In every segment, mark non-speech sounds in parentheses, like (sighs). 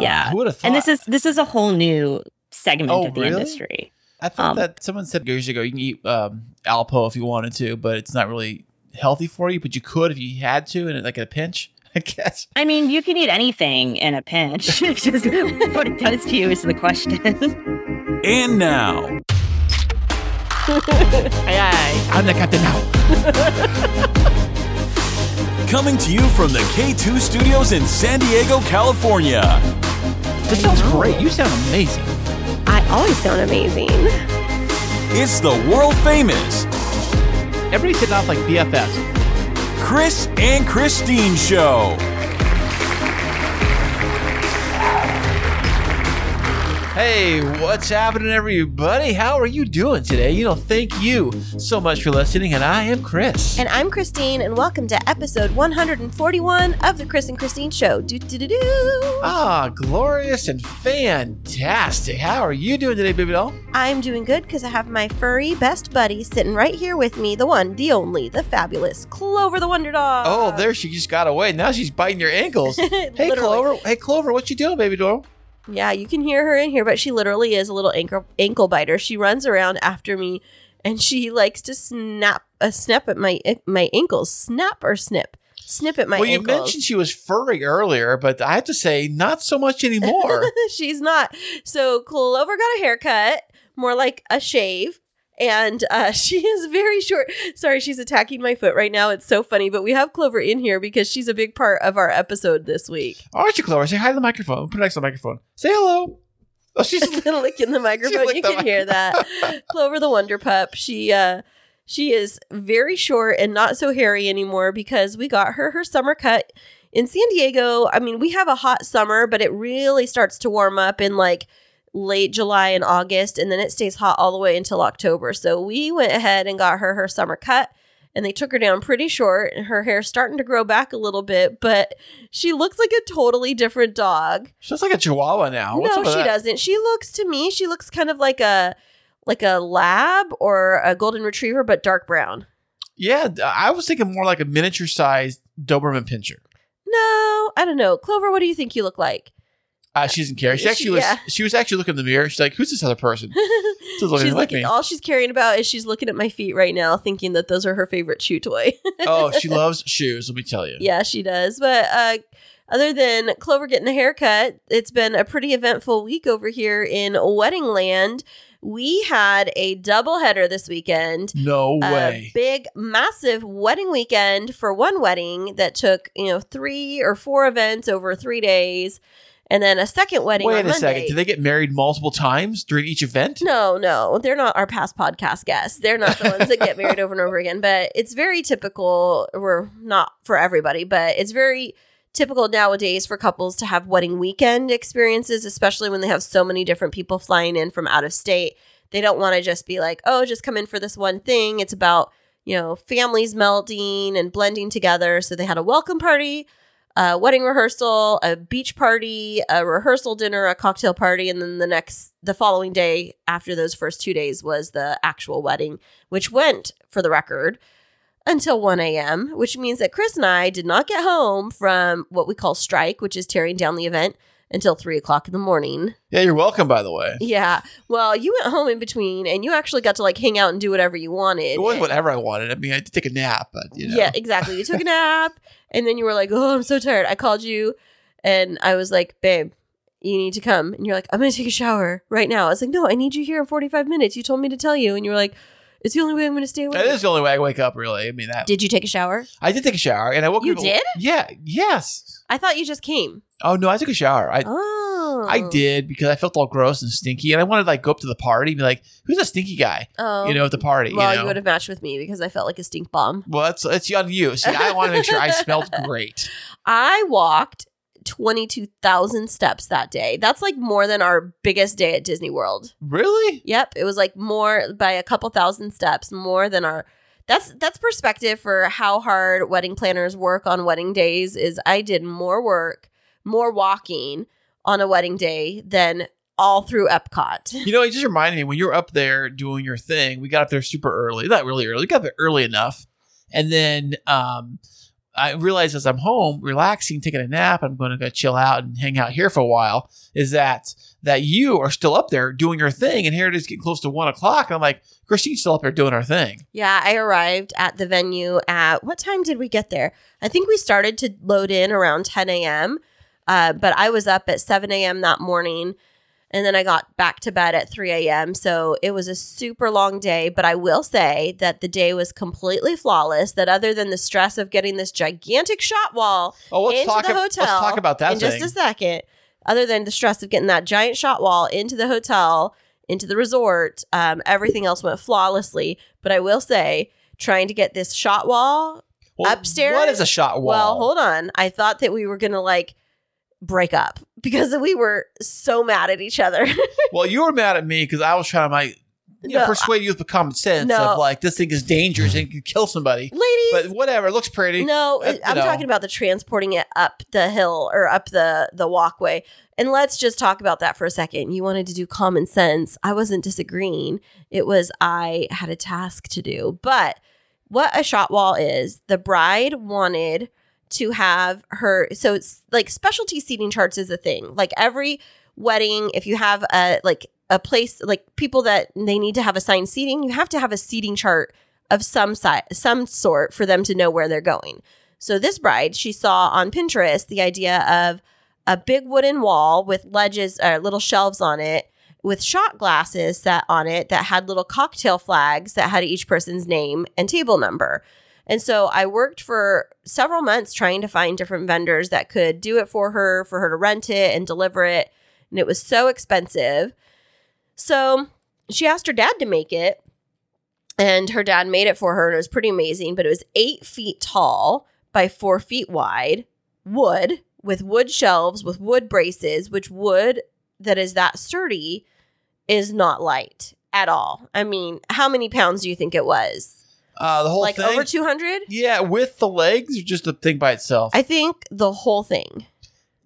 Yeah. Who would have thought? And this is this is a whole new segment Oh, of the really? industry. I thought um, that someone said years ago you can eat um, Alpo if you wanted to, but it's not really healthy for you. But you could if you had to, and like a pinch, (laughs) I guess. I mean, you can eat anything in a pinch. (laughs) Just (laughs) what it does to you is the question. And now, aye, aye. I'm the captain now. coming to you from the K2 studios in San Diego, California, This sounds great. You sound amazing. I always sound amazing. it's the world famous Everybody's hitting off like BFFs. Kris and Kristine Show. Hey, what's happening, everybody? How are you doing today? You know, thank you so much for listening, and I am Kris. And I'm Kristine, and welcome to episode 141 of the Kris and Kristine Show. Do do do do. ah, glorious and fantastic. How are you doing today, baby doll? I'm doing good because I have my furry best buddy sitting right here with me. The one, the only, the fabulous Clover the Wonder Dog. Oh, there she just got away. Now she's biting your ankles. (laughs) hey, Clover. Hey, Clover, what you doing, baby doll? Yeah, you can hear her in here, but she literally is a little ankle ankle biter. She runs around after me, and she likes to snap a snap at my uh, my ankles. Snap or snip? Snip at my well, you ankles. mentioned she was furry earlier, but I have to say, not so much anymore. (laughs) She's not. So Clover got a haircut, more like a shave. And uh, (laughs) she is very short. Sorry, she's attacking my foot right now. It's so funny, but we have Clover in here because she's a big part of our episode this week. Aren't you, Clover? Say hi to the microphone. Put it next to the microphone. Say hello. Oh, she's (laughs) licking the (laughs) microphone. You can hear that. Clover the Wonder Pup. She uh she is very short and not so hairy anymore because we got her her summer cut in San Diego. I mean, we have a hot summer, but it really starts to warm up in like late July and August and then it stays hot all the way until October. So we went ahead and got her her summer cut and they took her down pretty short and her hair's starting to grow back a little bit, but she looks like a totally different dog she looks like a chihuahua now. What's no, she that? doesn't. She looks to me, she looks kind of like a like a lab or a golden retriever, but dark brown. Yeah, I was thinking more like a miniature sized Doberman Pinscher. No, I don't know. Clover, what do you think you look like? Uh, she doesn't care. She She- actually was. yeah. She was actually looking in the mirror. She's like, "Who's this other person?" (laughs) She's looking she's like looking. me. All she's caring about is she's looking at my feet right now, thinking that those are her favorite shoe toy. (laughs) oh, she loves shoes. Let me tell you. yeah, she does. But uh, other than Clover getting a haircut, it's been a pretty eventful week over here in Wedding Land. We had a double header this weekend. No a way. big, massive wedding weekend for one wedding that took, you know, three or four events over three days. And then a second wedding Wait a Monday. second. Did they get married multiple times during each event? No, no, they're not our past podcast guests. They're not the ones that get married over and over again. (laughs) But it's very typical. We're not for everybody, but it's very typical nowadays for couples to have wedding weekend experiences, especially when they have so many different people flying in from out of state. They don't want to just be like, oh, just come in for this one thing. It's about, you know, families melding and blending together. So they had a welcome party, a wedding rehearsal, a beach party, a rehearsal dinner, a cocktail party, and then the next, the following day after those first two days was the actual wedding, which went, for the record, until 1 a.m., which means that Kris and I did not get home from what we call strike, which is tearing down the event, until 3 o'clock in the morning. Yeah, you're welcome. By the way, Yeah. Well, you went home in between and you actually got to like hang out and do whatever you wanted. it was whatever I wanted. I mean, I did take a nap, but you know. Yeah, exactly. You took a (laughs) nap and then you were like, oh, I'm so tired. I called you and I was like, babe, you need to come. And you're like, I'm going to take a shower right now. I was like, no, I need you here in 45 minutes. You told me to tell you. And you were like, it's the only way I'm going to stay awake. That is the only way I wake up. Really, I mean that. Did you take a shower? I did take a shower, and I woke You up. did? Yeah. Yes. I thought you just came. Oh no, I took a shower. I Oh. I did because I felt all gross and stinky, and I wanted to like go up to the party and be like, "Who's a stinky guy?" Oh. You know, at the party. well, you you, would have matched with me because I felt like a stink bomb. Well, that's it's on you. See, I want to make sure I smelled (laughs) great. I walked 22,000 steps that day. That's like more than our biggest day at Disney World. Really? Yep, it was like more by a couple thousand steps more than our That's that's perspective for how hard wedding planners work on wedding days is I did more work, more walking on a wedding day than all through Epcot. (laughs) You know, it just reminded me when you were up there doing your thing. We got up there super early, not really early. We got up there early enough, and then um, I realized as I'm home, relaxing, taking a nap, I'm going to go chill out and hang out here for a while. Is that that you are still up there doing your thing, and here it is getting close to one o'clock, and I'm like, Kristine's still up there doing her thing. Yeah, I arrived at the venue at what time did we get there? I think we started to load in around 10 a.m., uh, but I was up at 7 a.m. that morning. And then I got back to bed at 3 a.m. So it was a super long day. But I will say that the day was completely flawless. That other than the stress of getting this gigantic shot wall Oh, let's into talk. the hotel let's talk about that in thing. just a second. Other than the stress of getting that giant shot wall into the hotel, into the resort, um, everything else went flawlessly. But I will say, trying to get this shot wall. Well, upstairs? What is a shot wall? Well, hold on. I thought that we were gonna like break up (laughs) because we were so mad at each other. (laughs) Well, you were mad at me because I was trying to like you know, No, persuade you with the common sense No. of like this thing is dangerous and can kill somebody. Ladies, But whatever, it looks pretty. No, Uh, I'm know. talking about the transporting it up the hill or up the the walkway. And let's just talk about that for a second. You wanted to do common sense. I wasn't disagreeing. It was I had a task to do. But what a shot wall is, the bride wanted to have her so it's like specialty seating charts is a thing. Like every wedding, if you have a like a place like people that they need to have assigned seating, you have to have a seating chart of some size, some sort for them to know where they're going. So this bride, she saw on Pinterest the idea of a big wooden wall with ledges, uh, little shelves on it, with shot glasses set on it that had little cocktail flags that had each person's name and table number. And so I worked for several months trying to find different vendors that could do it for her, for her to rent it and deliver it. And it was so expensive. So she asked her dad to make it and her dad made it for her and it was pretty amazing but it was eight feet tall by four feet wide wood with wood shelves with wood braces which wood that is that sturdy is not light at all i mean how many pounds do you think it was Uh, the whole thing. like thing. over 200 yeah, with the legs, or just the thing by itself. i think the whole thing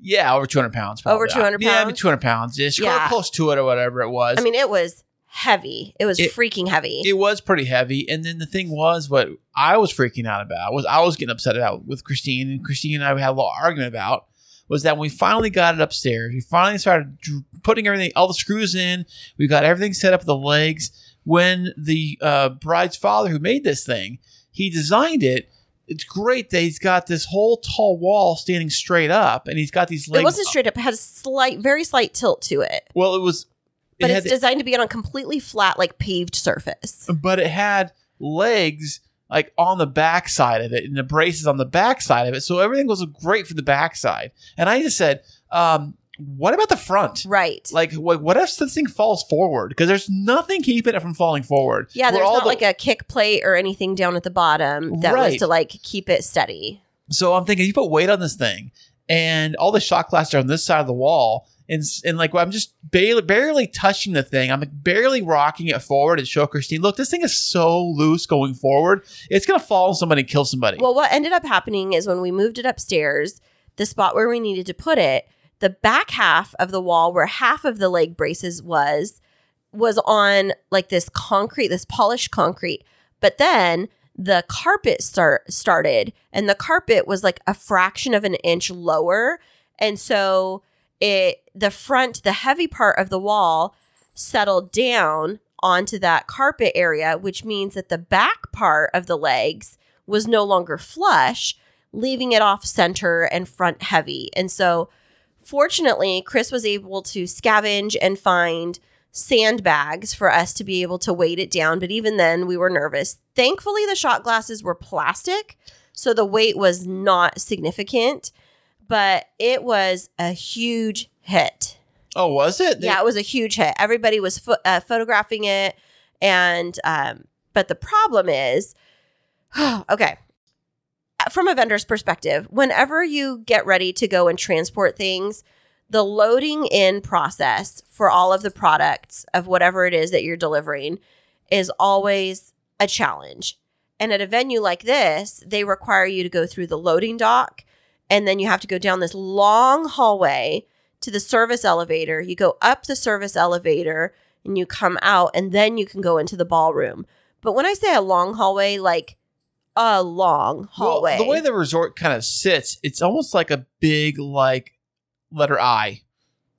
yeah, over 200 pounds. Over probably. 200 Yeah, maybe pounds? 200 pounds. Yeah, Yeah. close to it or whatever it was. i mean it was heavy it was It- freaking heavy it was pretty heavy. And then the thing was, what I was freaking out about was I was getting upset about with Kristine, and Kristine and I had a little argument about was that when we finally got it upstairs, we finally started putting everything, all the screws in, we got everything set up with the legs. When the uh, bride's father, who made this thing, he designed it. It's great that he's got this whole tall wall standing straight up, and he's got these legs. it wasn't straight up it had a slight very slight tilt to it Well, it was. But it it's had- designed to be on a completely flat like paved surface but it had legs like on the back side of it and the braces on the back side of it. So everything was great for the backside. And I just said, um, what about the front? right Like, what, what if this thing falls forward? Because there's nothing keeping it from falling forward. Yeah, Where there's all not the- like a kick plate or anything down at the bottom that was to like keep it steady. So I'm thinking, you put weight on this thing, and all the shot glasses are on this side of the wall, and and like I'm just barely barely touching the thing. I'm like barely rocking it forward and show Kristine, look, this thing is so loose going forward, it's gonna fall on somebody and kill somebody. Well, what ended up happening is when we moved it upstairs, the spot where we needed to put it, the back half of the wall where half of the leg braces was was on like this concrete, this polished concrete. But then the carpet start started and the carpet was like a fraction of an inch lower. And so it the front, the heavy part of the wall settled down onto that carpet area, which means that the back part of the legs was no longer flush, leaving it off center and front heavy. And so, fortunately, Kris was able to scavenge and find sandbags for us to be able to weight it down. But even then, we were nervous. Thankfully, the shot glasses were plastic, so the weight was not significant, but it was a huge hit. oh, was it? Yeah, it was a huge hit. Everybody was pho- uh, photographing it, and um, but the problem is, (sighs) okay, from a vendor's perspective, whenever you get ready to go and transport things, the loading in process for all of the products of whatever it is that you're delivering is always a challenge. And at a venue like this, they require you to go through the loading dock and then you have to go down this long hallway to the service elevator. You go up the service elevator and you come out, and then you can go into the ballroom. But when I say a long hallway, like a long hallway. Well, the way the resort kind of sits, it's almost like a big like letter I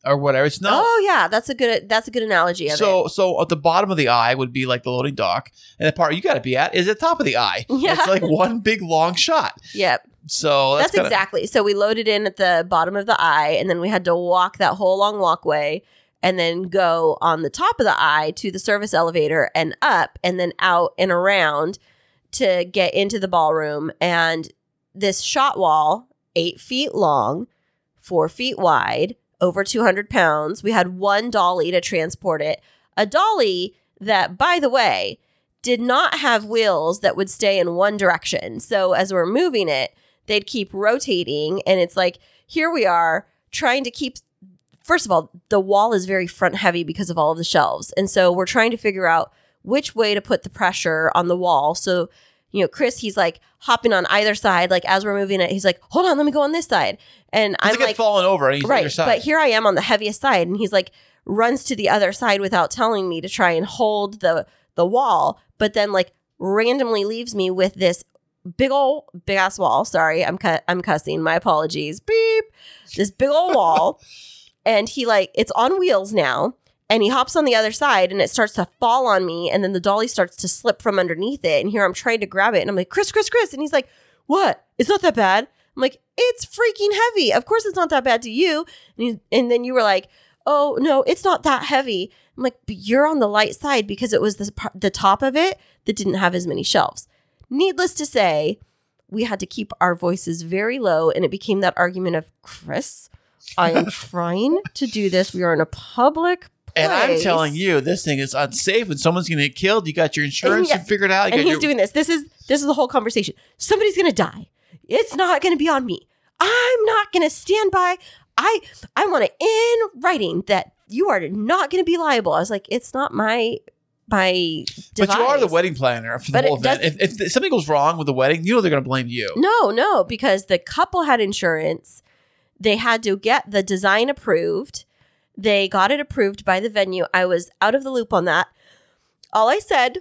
or whatever. It's not. oh yeah, that's a good that's a good analogy of it. so so at the bottom of the eye would be like the loading dock, and the part you got to be at is at the top of the eye. (laughs) Yeah. It's like one big long shot. Yep. So that's, That's, kinda- exactly. So we loaded in at the bottom of the eye, and then we had to walk that whole long walkway, and then go on the top of the eye to the service elevator and up, and then out and around to get into the ballroom. And this shot wall, eight feet long, four feet wide, over 200 pounds. We had one dolly to transport it. A dolly that, by the way, did not have wheels that would stay in one direction. So as we're moving it, they'd keep rotating. And it's like, here we are trying to keep, first of all, the wall is very front heavy because of all of the shelves. And so we're trying to figure out which way to put the pressure on the wall. So, you know, Kris, he's like hopping on either side. Like as we're moving it, he's like, hold on, let me go on this side. And I'm like falling over on each right. side. But here I am on the heaviest side. And he's like, runs to the other side without telling me to try and hold the the wall, but then like randomly leaves me with this big old big ass wall. Sorry, I'm cu- I'm cussing. My apologies. Beep. This big old wall, (laughs) and he like it's on wheels now, and he hops on the other side, and it starts to fall on me, and then the dolly starts to slip from underneath it, and here I'm trying to grab it, and I'm like Kris, Kris, Kris, and he's like, "What? It's not that bad." I'm like, "It's freaking heavy. Of course it's not that bad to you." And he, and then you were like, "Oh no, it's not that heavy." I'm like, "But you're on the light side because it was the the top of it that didn't have as many shelves." Needless to say, we had to keep our voices very low, and it became that argument of Kris. I am (laughs) trying to do this. We are in a public and I'm telling you, this thing is unsafe. When someone's going to get killed, you got your insurance yeah. figured out. You and he's your, doing this. This is this is the whole conversation. Somebody's gonna die. It's not gonna be on me. I'm not gonna stand by. I I want it in writing that you are not gonna be liable. I was like, it's not my my. But you are the wedding planner for the But whole event. If, if something goes wrong with the wedding, you know they're going to blame you. No, no, because the couple had insurance. They had to get the design approved. They got it approved by the venue. I was out of the loop on that. All I said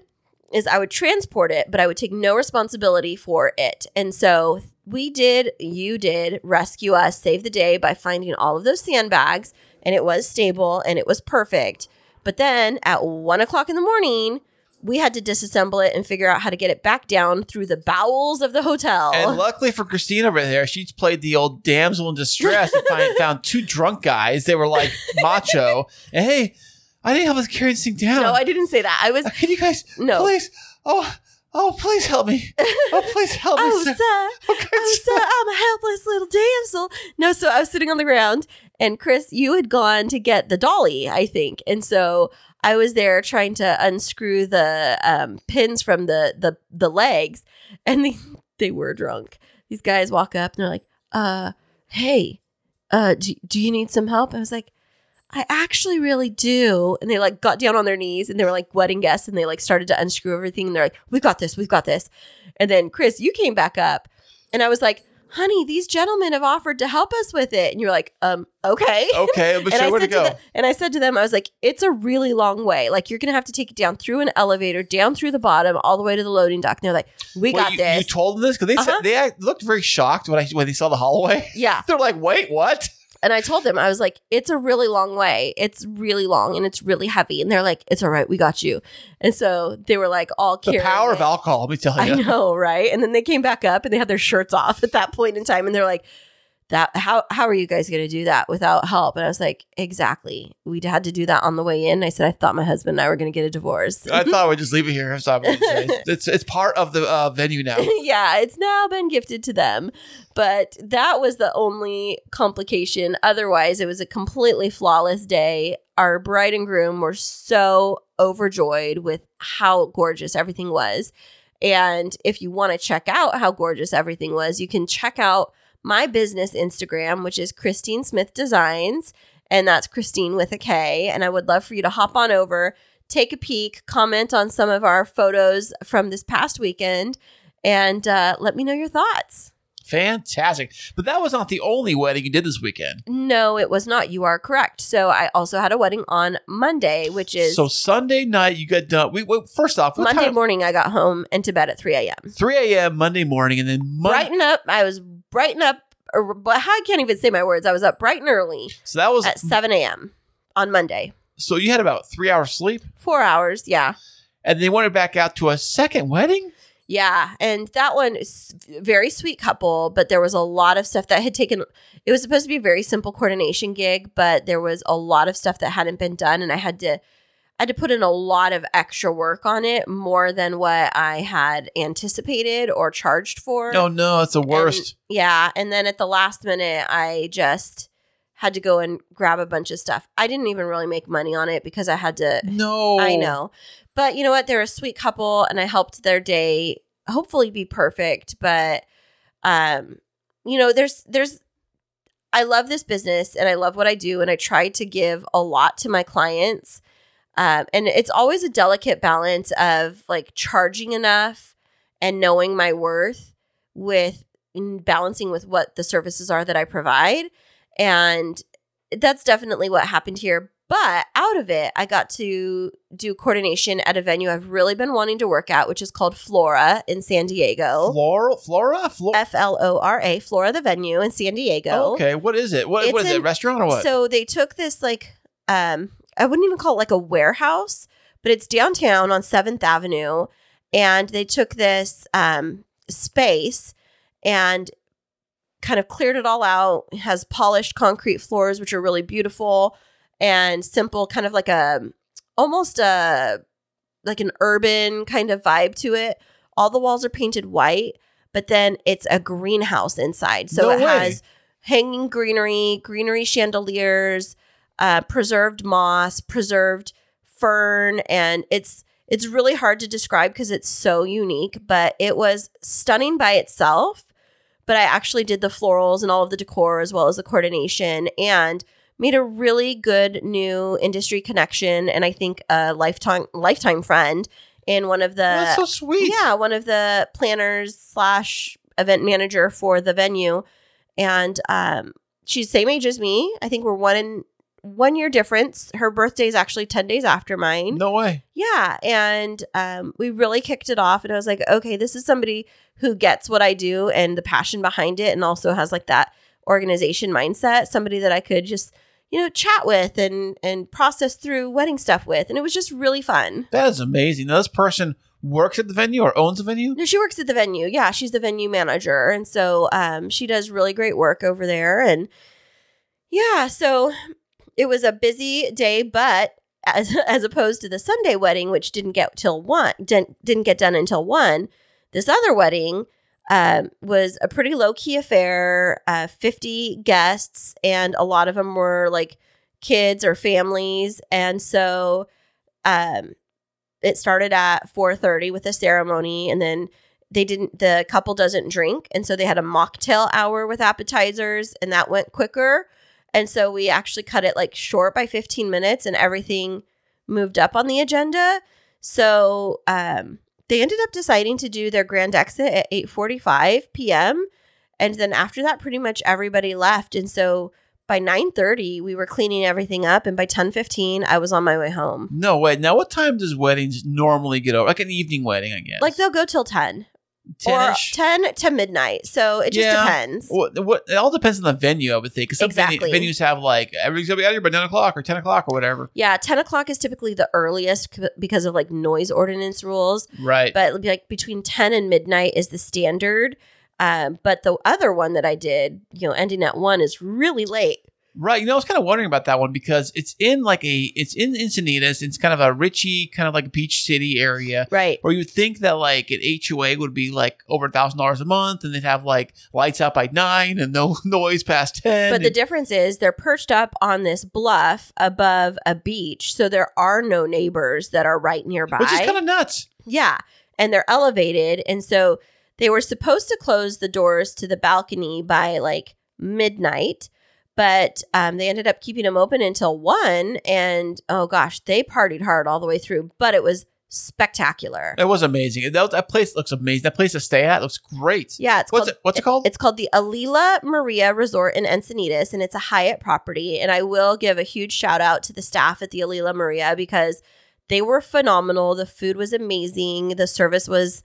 is I would transport it, but I would take no responsibility for it. And so we did, you did rescue us, save the day by finding all of those sandbags, and it was stable and it was perfect. But then at one o'clock in the morning, we had to disassemble it and figure out how to get it back down through the bowels of the hotel. And luckily for Kristine over there, she's played the old damsel in distress and find, (laughs) found two drunk guys. They were like macho. And hey, I need help with carrying this thing down. no, I didn't say that. I was Can you guys, No. please? Oh, oh, please help me. Oh, please help me. (laughs) Oh, sir. sir. Oh, okay, Oh, sir. sir, I'm a helpless little damsel. No, so I was sitting on the ground, and Kris, you had gone to get the dolly, I think, and so I was there trying to unscrew the um, pins from the the the legs, (laughs) and they they were drunk. These guys walk up and they're like, "Uh, hey, uh, do, do you need some help?" I was like. I actually really do. And they like got down on their knees and they were like wedding guests and they like started to unscrew everything. And they're like, we've got this, we've got this. And then Kris, you came back up and I was like, honey, these gentlemen have offered to help us with it. And you're like, um, okay. Okay, but (laughs) I where to said to go. the- and I said to them, I was like, it's a really long way. Like you're gonna have to take it down through an elevator, down through the bottom, all the way to the loading dock. And they're like, we Well, got you, this. You told them this because they Uh-huh. said they looked very shocked when I when they saw the hallway. yeah. (laughs) They're like, "Wait, what?" And I told them, I was like, it's a really long way. It's really long and it's really heavy. And they're like, it's all right, we got you. And so they were like all The power of alcohol. Let me tell you. I know, right? And then they came back up and they had their shirts off at that point in time, and they're like, "That how how are you guys going to do that without help?" And I was like, "Exactly. We had to do that on the way in." I said, "I thought my husband and I were going to get a divorce." I (laughs) thought we'd just leave it here. That's I was gonna. It's it's part of the uh, venue now. (laughs) yeah, it's now been gifted to them. But that was the only complication. Otherwise, it was a completely flawless day. Our bride and groom were so overjoyed with how gorgeous everything was. And if you want to check out how gorgeous everything was, you can check out my business Instagram, which is Kristine Smith Designs. And that's Kristine with a K. And I would love for you to hop on over, take a peek, comment on some of our photos from this past weekend, and uh, let me know your thoughts. Fantastic. But that was not the only wedding you did this weekend. No, it was not. You are correct. So I also had a wedding on Monday, which is So Sunday night you got done. We, we first off, what Monday time? morning. I got home and to bed at 3 a.m. 3 a.m. Monday morning, and then Monday. Brighten up. I was brighten up. Or, but I can't even say my words. I was up bright and early So that was at 7 a.m. on Monday. so you had about three hours sleep, Four hours. Yeah. and then went back out to a second wedding. Yeah, and that one is very sweet couple, but there was a lot of stuff that had taken. It was supposed to be a very simple coordination gig, but there was a lot of stuff that hadn't been done, and I had to, I had to put in a lot of extra work on it, more than what I had anticipated or charged for. Oh, no, no, it's the worst. Yeah, and then at the last minute, I just had to go and grab a bunch of stuff. I didn't even really make money on it because I had to no, I know. But you know what? They're a sweet couple and I helped their day hopefully be perfect. But um, you know, there's there's I love this business and I love what I do and I try to give a lot to my clients. Um, and it's always a delicate balance of like charging enough and knowing my worth with in balancing with what the services are that I provide. And that's definitely what happened here. But out of it, I got to do coordination at a venue I've really been wanting to work at, which is called Flora in San Diego. Flora, Flora, Flora. F L O R A, Flora, the venue in San Diego. okay, what is it? What, what is it? Restaurant or what? So they took this like um I wouldn't even call it like a warehouse, but it's downtown on 7th Avenue and they took this um space and kind of cleared it all out. It has polished concrete floors which are really beautiful and simple kind of like a almost a like an urban kind of vibe to it. All the walls are painted white, but then it's a greenhouse inside. So No it way. has hanging greenery, greenery chandeliers, uh, preserved moss, preserved fern, and it's it's really hard to describe because it's so unique. But it was stunning by itself. But I actually did the florals and all of the decor as well as the coordination and made a really good new industry connection and I think a lifetime lifetime friend in one of the That's so sweet. yeah, one of the planners slash event manager for the venue, and um, she's same age as me. I think we're one in one year difference. Her birthday is actually ten days after mine. No way. Yeah, and um, we really kicked it off, and I was like, okay, this is somebody who gets what I do and the passion behind it, and also has like that organization mindset. Somebody that I could just you know chat with and and process through wedding stuff with, and it was just really fun. That is amazing. Now, this person works at the venue or owns the venue. No, she works at the venue. Yeah, she's the venue manager, and so um, she does really great work over there. And yeah, so it was a busy day, but as (laughs) as opposed to the Sunday wedding, which didn't get till one, didn't didn't get done until one. This other wedding um, was a pretty low key affair. Uh, Fifty guests, and a lot of them were like kids or families, and so um, it started at 4.30 with a ceremony and then they didn't the couple doesn't drink and so they had a mocktail hour with appetizers and that went quicker and so we actually cut it like short by 15 minutes and everything moved up on the agenda so um, they ended up deciding to do their grand exit at 8.45 p.m and then after that pretty much everybody left and so by 9.30 we were cleaning everything up and by 10.15 i was on my way home No way. Now, what time does weddings normally get over? Like an evening wedding, I guess. like they'll go till 10 or 10-ish? 10 to midnight. So it just Yeah. depends. What, what, it all depends on the venue, I would think. Because some Exactly. venues have like everything's gonna be out here by nine o'clock or ten o'clock or whatever. Yeah, 10 o'clock is typically the earliest because of like noise ordinance rules. Right. But it'll be like between 10 and midnight is the standard. Um, but the other one that I did, you know, ending at one is really late. Right. You know, I was kind of wondering about that one because it's in like a it's in Encinitas. It's kind of a richy, kind of like a beach city area. Right. Where you would think that like an HOA would be like over a thousand dollars a month, and they'd have like lights out by nine and no (laughs) noise past ten. But the difference is they're perched up on this bluff above a beach. So there are no neighbors that are right nearby. which is kind of nuts. Yeah. And they're elevated. And so they were supposed to close the doors to the balcony by like midnight, but um, they ended up keeping them open until one. And oh gosh, they partied hard all the way through, but it was spectacular. It was amazing. That, that place looks amazing. That place to stay at looks great. Yeah, it's What's called, it? What's it called? It's called the Alila Marea Resort in Encinitas, and it's a Hyatt property. And I will give a huge shout out to the staff at the Alila Marea because they were phenomenal. The food was amazing. The service was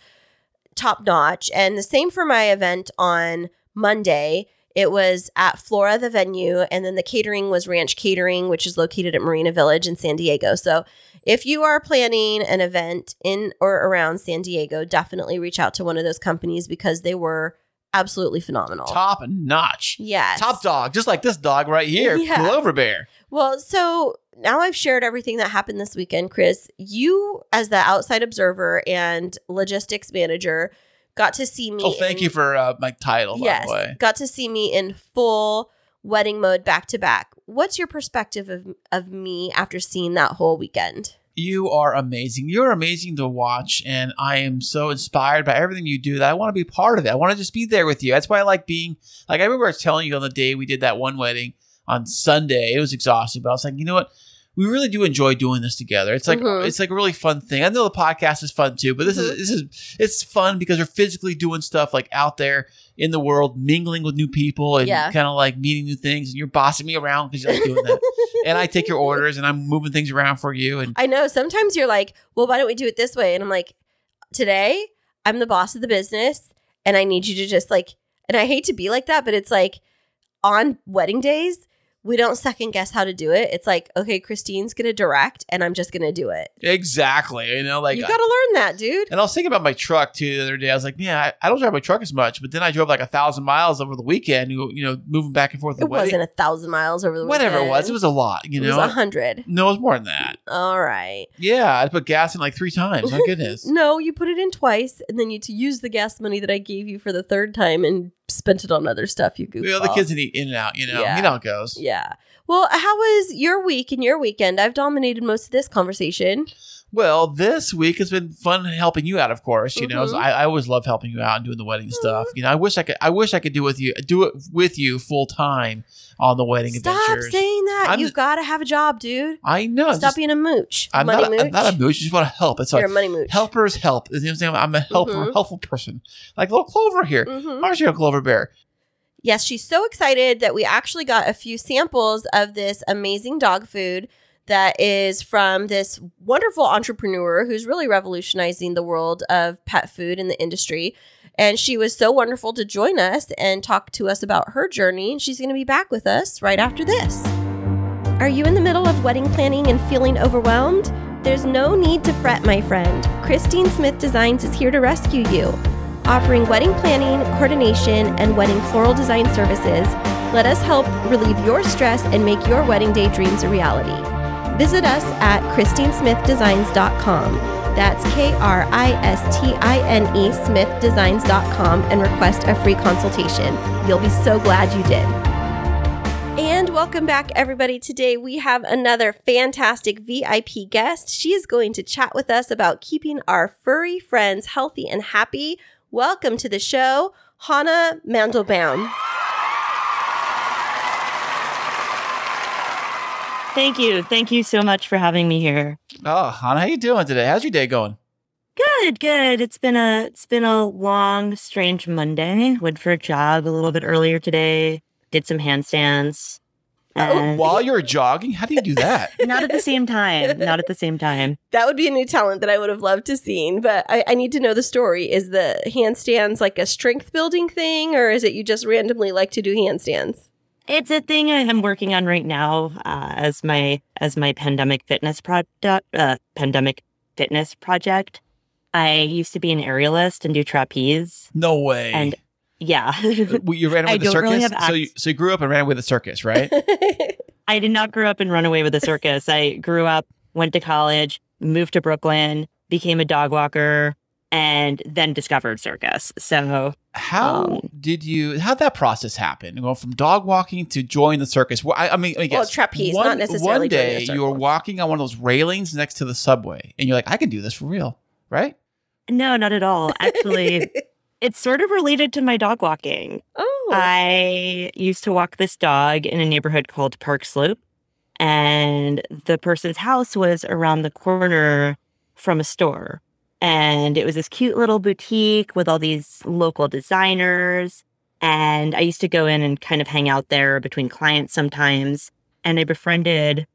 top notch. And the same for my event on Monday. It was at Flora, the venue, and then the catering was Ranch Catering, which is located at Marina Village in San Diego. So if you are planning an event in or around San Diego, definitely reach out to one of those companies because they were absolutely phenomenal. top notch. yes. Top dog, just like this dog right here, Yeah. Clover Bear. Well, so now I've shared everything that happened this weekend, Kris. You, as the outside observer and logistics manager, got to see me. Oh, thank in- you for uh, my title, yes, by the way. got to see me in full wedding mode back to back. What's your perspective of of me after seeing that whole weekend? You are amazing. You're amazing to watch, and I am so inspired by everything you do that I want to be part of it. I want to just be there with you. That's why I like being like I remember I was telling you on the day we did that one wedding on Sunday. It was exhausting, but I was like, you know what? We really do enjoy doing this together. It's like Mhm. it's like a really fun thing. I know the podcast is fun too, but this Mhm. is this is it's fun because we're physically doing stuff like out there in the world, mingling with new people and Yeah. kind of like meeting new things. And you're bossing me around because you like doing that. and I take your (laughs) orders and I'm moving things around for you. And I know sometimes you're like, well, why don't we do it this way? And I'm like, today I'm the boss of the business and I need you to just like, and I hate to be like that, but it's like on wedding days, we don't second guess how to do it. It's like, okay, Kristine's going to direct and I'm just going to do it. Exactly. You know, like you got to learn that, dude. and I was thinking about my truck too the other day. I was like, yeah, I, I don't drive my truck as much, but then I drove like a thousand miles over the weekend. You, you know, moving back and forth. It wedding. wasn't a thousand miles over the weekend. whatever it was. It was a lot. You It was know, a hundred. no, it was more than that. All right. Yeah, I put gas in like three times. My (laughs) goodness. No, you put it in twice, and then you to use the gas money that I gave you for the third time and spent it on other stuff. You goofball. Well, the kids need in and out. You know, Yeah. you know how it goes. Yeah. Well, how was your week and your weekend? I've dominated most of this conversation. Well, this week has been fun helping you out. Of course, you know, Mhm. I, I always love helping you out and doing the wedding stuff. You know, I wish I could. I wish I could do with you do it with you full time on the wedding Stop adventures. saying that. I'm You've just- got to have a job, dude. I know. Stop being a mooch. I'm money not, a, mooch. I'm not a mooch. I just want to help. It's like You're a money mooch. helpers help. You know what I'm saying? I'm a helper, Mhm. helpful person. Like little Clover here. Mhm. Aren't you a Clover Bear? Yes, she's so excited that we actually got a few samples of this amazing dog food that is from this wonderful entrepreneur who's really revolutionizing the world of pet food in the industry. And she was so wonderful to join us and talk to us about her journey. And she's going to be back with us right after this. Are you in the middle of wedding planning and feeling overwhelmed? There's no need to fret, my friend. Kristine Smith Designs is here to rescue you. Offering wedding planning, coordination, and wedding floral design services, let us help relieve your stress and make your wedding day dreams a reality. Visit us at kristinesmithdesigns.com. That's K R I S T I N E smithdesigns.com and request a free consultation. You'll be so glad you did. And welcome back, everybody. Today we have another fantastic VIP guest. She is going to chat with us about keeping our furry friends healthy and happy. Welcome to the show, Hanna Mandelbaum. Thank you. Thank you so much for having me here. Oh, Hanna, how you doing today? How's your day going? Good, good. It's been a it's been a long, strange Monday. Went for a jog a little bit earlier today. Did some handstands. Uh, oh, and While you're jogging, how do you do that? (laughs) not at the same time. Not at the same time. That would be a new talent that I would have loved to seen, but I, I need to know the story. Is the handstands like a strength building thing, or is it you just randomly like to do handstands? It's a thing I'm working on right now uh, as my as my pandemic fitness project. Uh, pandemic fitness project. I used to be an aerialist and do trapeze, no way. and yeah, Well, you ran (laughs) away with the circus. really so, you, so you grew up and ran away with the circus, right? (laughs) I did not grow up and run away with a circus. I grew up, went to college, moved to Brooklyn, became a dog walker, and then discovered circus. So How Um, did you? How'd that process happen? Going from dog walking to join the circus. Well, I, I mean, I Well, trapeze, one, not necessarily One day you were walking on one of those railings next to the subway, and you're like, "I can do this for real," right? no, not at all. Actually, (laughs) it's sort of related to my dog walking. oh, I used to walk this dog in a neighborhood called Park Slope, and the person's house was around the corner from a store. And it was this cute little boutique with all these local designers. And I used to go in and kind of hang out there between clients sometimes. And I befriended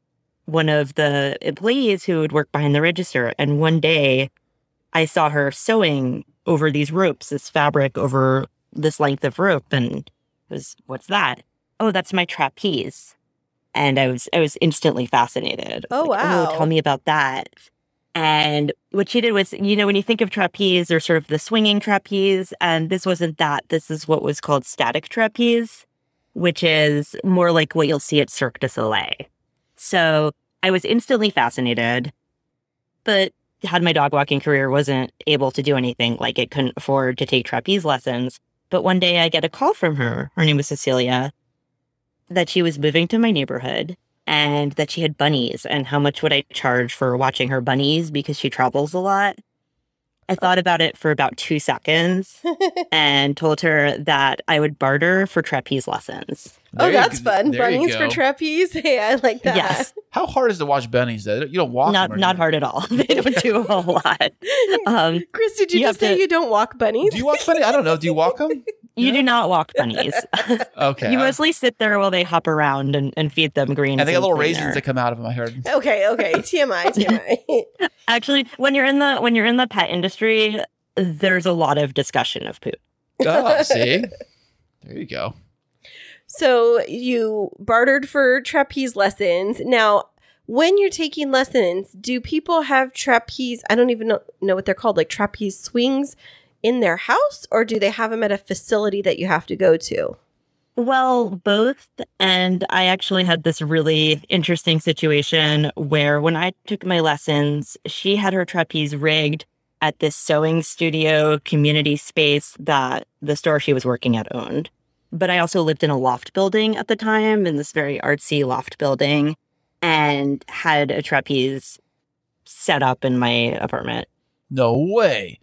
one of the employees who would work behind the register. And one day I saw her sewing over these ropes, this fabric over this length of rope. And it was, what's that? Oh, that's my trapeze. And I was I was instantly fascinated. I was Oh, like, oh, wow. tell me about that. And what she did was, you know, when you think of trapeze, there's sort of the swinging trapeze, and this wasn't that. This is what was called static trapeze, which is more like what you'll see at Cirque du Soleil. So I was instantly fascinated, but had my dog walking career, wasn't able to do anything. Like it couldn't afford to take trapeze lessons. But one day I get a call from her. Her name was Cecilia, that she was moving to my neighborhood and that she had bunnies and how much would I charge for watching her bunnies because she travels a lot. I oh. thought about it for about two seconds (laughs) and told her that I would barter for trapeze lessons. Oh, There you that's go- fun. there Bunnies for trapeze. (laughs) Hey, I like that. Yes, How hard is to watch bunnies? Though you don't walk. not them not hard at all. (laughs) they don't do a (laughs) whole lot. Um, Kris, did you, You just say to- you don't walk bunnies? Do you walk bunny? I don't know. Do you walk them? you do not walk bunnies. Okay. you mostly sit there while they hop around and, and feed them greens. and they got little clean raisins their- that come out of them. I heard. okay, okay. TMI, TMI. Actually, when you're in the when you're in the pet industry, there's a lot of discussion of poop. Oh, see, there you go. So you bartered for trapeze lessons. Now, when you're taking lessons, do people have trapeze? I don't even know, know what they're called, like trapeze swings in their house, or do they have them at a facility that you have to go to? Well, both. And I actually had this really interesting situation where when I took my lessons, she had her trapeze rigged at this sewing studio community space that the store she was working at owned. But I also lived in a loft building at the time, in this very artsy loft building, and had a trapeze set up in my apartment. No way.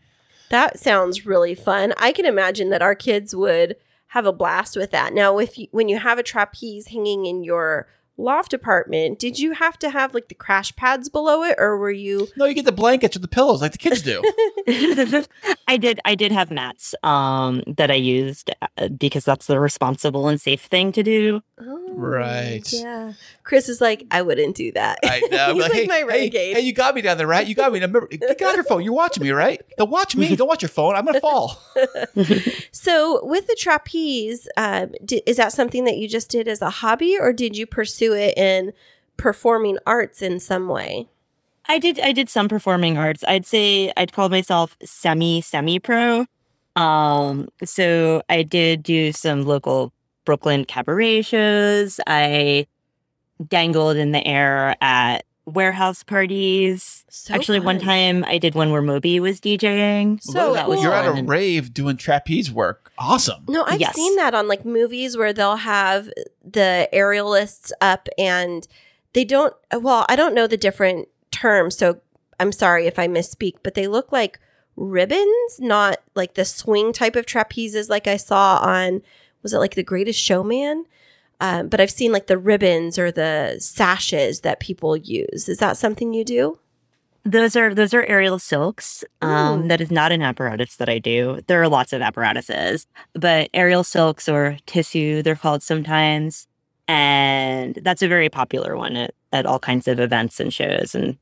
That sounds really fun. I can imagine that our kids would have a blast with that. Now, if you, when you have a trapeze hanging in your loft apartment, did you have to have like the crash pads below it, or were you? No, you get the blankets or the pillows like the kids do. (laughs) (laughs) I did I did have mats um that I used uh, because that's the responsible and safe thing to do. Oh, Right. Yeah. Kris is like, I wouldn't do that. I know. (laughs) I'm He's like, hey, my hey, renegade. hey, you got me down there, right? You got me. Now, Remember, get off your phone. You're watching me, right? Now watch me. Don't watch your phone. I'm gonna fall. So, with the trapeze, um, di- is that something that you just did as a hobby, or did you pursue it in performing arts in some way? I did I did some performing arts. I'd say I'd call myself semi semi pro. Um so I did do some local Brooklyn cabaret shows. I dangled in the air at warehouse parties. So Actually one time I did one where Moby was DJing. So that was. You're at a rave doing trapeze work. Awesome. No, I've Yes. seen that on like movies where they'll have the aerialists up and they don't, well, I don't know the different terms. So I'm sorry if I misspeak, but they look like ribbons, not like the swing type of trapezes like I saw on, was it like The Greatest Showman? Um, but I've seen like the ribbons or the sashes that people use. Is that something you do? Those are those are aerial silks. Um, that is not an apparatus that I do. There are lots of apparatuses, but aerial silks or tissue, they're called sometimes, and that's a very popular one at, at all kinds of events and shows. And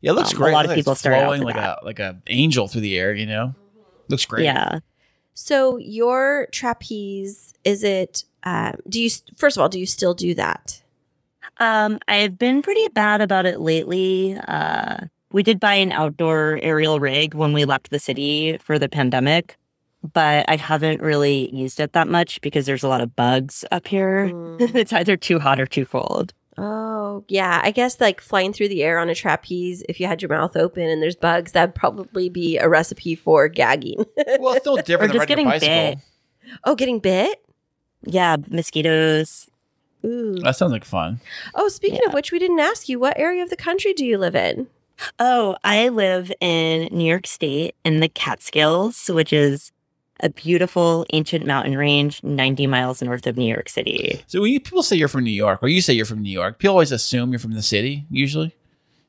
Yeah, it looks Um, a lot of people like it's start out flowing like that. a like a angel through the air. You know, looks great. yeah, So your trapeze, is it, um, do you, first of all, do you still do that? um, I've been pretty bad about it lately. Uh, we did buy an outdoor aerial rig when we left the city for the pandemic, but I haven't really used it that much because there's a lot of bugs up here. (laughs) Mm. it's either too hot or too cold. Oh, yeah. I guess like flying through the air on a trapeze, if you had your mouth open and there's bugs, that'd probably be a recipe for gagging. Well, it's no (laughs) different Or than just riding a getting bicycle. bit. oh, getting bit? Yeah, mosquitoes. Ooh. That sounds like fun. Oh, speaking of which, we didn't ask you, what area of the country do you live in? Oh, I live in New York State in the Catskills, which is a beautiful ancient mountain range 90 miles north of New York City. So when you, people say you're from New York, or you say you're from New York, people always assume you're from the city. Usually,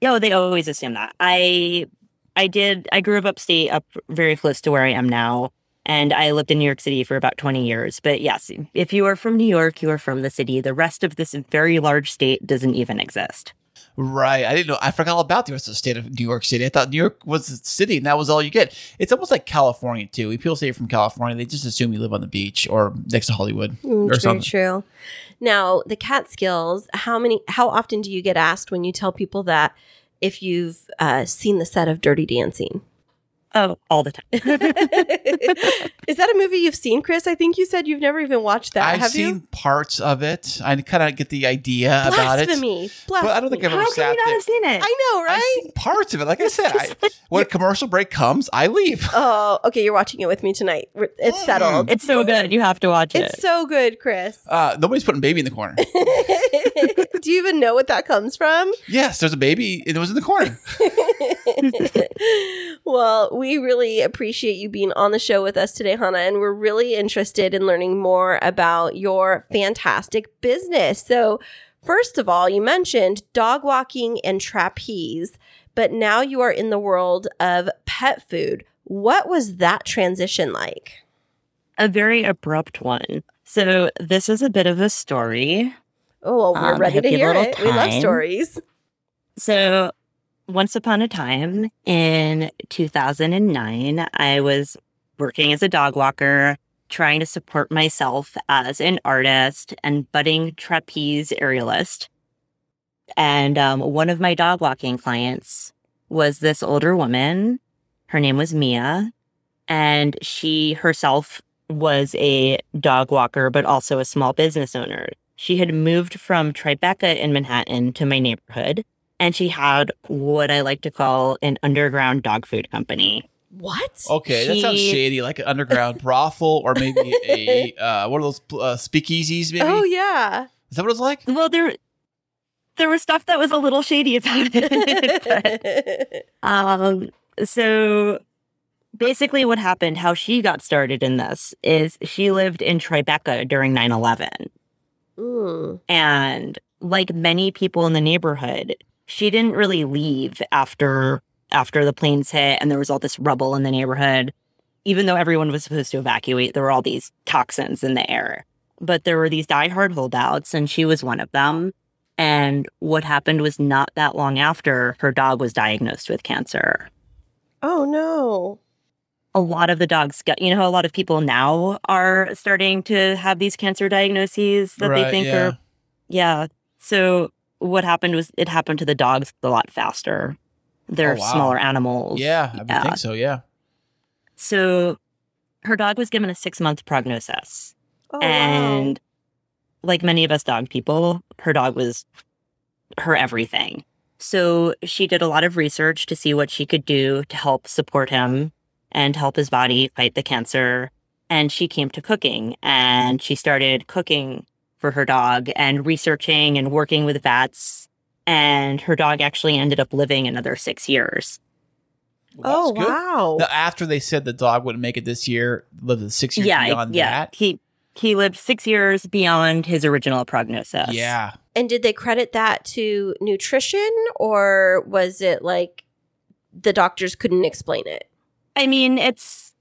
Yo, oh, they always assume that. I I did. I grew up upstate, up very close to where I am now, and I lived in New York City for about twenty years. But yes, if you are from New York, you are from the city. The rest of this very large state doesn't even exist. Right. I didn't know. I forgot all about the rest of the state of New York City. I thought New York was the city and that was all you get. It's almost like California, too. When people say you're from California, they just assume you live on the beach or next to Hollywood Mm, or true, something. true. Now, the Catskills. How many? How often do you get asked when you tell people that if you've uh, seen the set of Dirty Dancing? Oh, all the time. (laughs) Is that a movie you've seen, Kris? I think you said you've never even watched that. I've Have seen you? parts of it. I kind of get the idea about it. Blasphemy. But I don't think I've How ever can sat you not there. have seen it? I know, I've right? seen parts of it. Like I said, I, (laughs) when a commercial break comes, I leave. (laughs) Oh, okay. You're watching it with me tonight. It's settled. It's so good. You have to watch it. It's so good, Kris. Uh, nobody's putting baby in the corner. (laughs) Do you even know what that comes from? yes, there's a baby. It was in the corner. (laughs) well, we really appreciate you being on the show with us today, Hanna, and we're really interested in learning more about your fantastic business. So, first of all, you mentioned dog walking and trapeze, but now you are in the world of pet food. What was that transition like? a very abrupt one. So this is a bit of a story. Oh, well, we're Um, ready to hear little it. We love stories. So once upon a time in 2009, I was working as a dog walker, trying to support myself as an artist and budding trapeze aerialist. And um, one of my dog walking clients was this older woman. Her name was Mia. And she herself was a dog walker, but also a small business owner. She had moved from Tribeca in Manhattan to my neighborhood, and she had what I like to call an underground dog food company. What? Okay, that sounds shady, like an underground (laughs) brothel or maybe a uh, one of those uh, speakeasies. Maybe Oh, yeah. is that what it's like? Well, there, there was stuff that was a little shady about it. (laughs) but, um, so basically, what happened, how she got started in this, is she lived in Tribeca during 9 11. Mm. And like many people in the neighborhood, she didn't really leave after after the planes hit and there was all this rubble in the neighborhood. Even though everyone was supposed to evacuate, there were all these toxins in the air. But there were these diehard holdouts, and she was one of them. And what happened was not that long after her dog was diagnosed with cancer. Oh, no. A lot of the dogs got, you know, how a lot of people now are starting to have these cancer diagnoses that they think yeah. are yeah. So what happened was it happened to the dogs a lot faster. They're Oh, wow. smaller animals. Yeah, I Yeah. think so. Yeah. So her dog was given a six month prognosis. Oh, and like many of us dog people, her dog was her everything. So she did a lot of research to see what she could do to help support him and help his body fight the cancer. And she came to cooking and she started cooking for her dog and researching and working with vets. And her dog actually ended up living another six years. Oh, wow. Now, after they said the dog wouldn't make it this year, lived six years yeah, beyond yeah. that. He he lived six years beyond his original prognosis. Yeah. And did they credit that to nutrition or was it like the doctors couldn't explain it? I mean, it's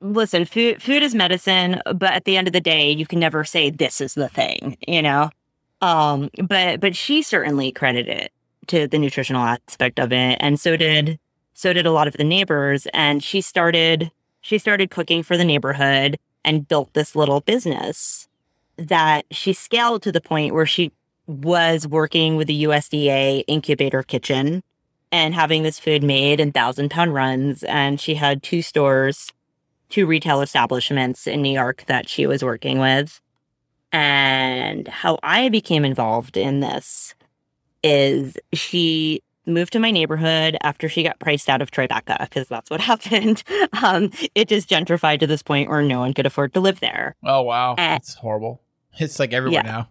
listen, food food is medicine, but at the end of the day, you can never say this is the thing, you know. Um, but but she certainly credited it to the nutritional aspect of it, and so did so did a lot of the neighbors. And she started she started cooking for the neighborhood and built this little business that she scaled to the point where she was working with the USDA incubator kitchen and having this food made in thousand pound runs. And she had two stores, two retail establishments in New York that she was working with. And how I became involved in this is she moved to my neighborhood after she got priced out of Tribeca, because that's what (laughs) happened. Um, it just gentrified to this point where no one could afford to live there. Oh wow, Eh. that's horrible. It's like everywhere Yeah. now.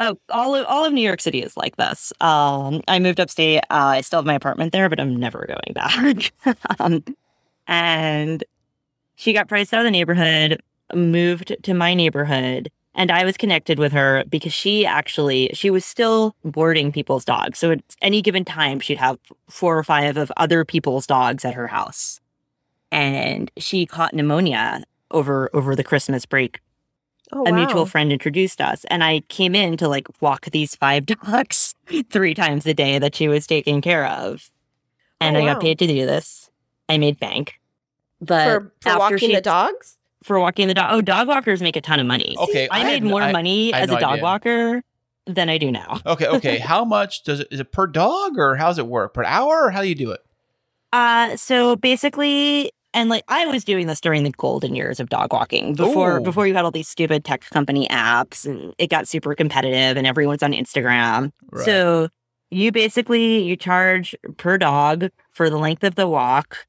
Oh, all of all of New York City is like this. Um, I moved upstate. Uh, I still have my apartment there, but I'm never going back. (laughs) um, and she got priced out of the neighborhood, moved to my neighborhood, And I was connected with her because she actually she was still boarding people's dogs. So at any given time she'd have four or five of other people's dogs at her house. And she caught pneumonia over over the Christmas break. Oh, a mutual friend introduced us and I came in to like walk these five (laughs) dogs three times a day that she was taking care of. And Oh, I wow. got paid to do this. I made bank. But for, for after walking she- the dogs. for walking the dog. Oh, dog walkers make a ton of money. Okay, I, had made no- more I- money I had as a no dog idea. walker than I do now. Okay, okay. (laughs) How much does it is it per dog or how does it work? Per hour or how do you do it? Uh, so basically, and like I was doing this during the golden years of dog walking before Ooh. before you had all these stupid tech company apps and it got super competitive and everyone's on Instagram. Right. So you basically you charge per dog for the length of the walk.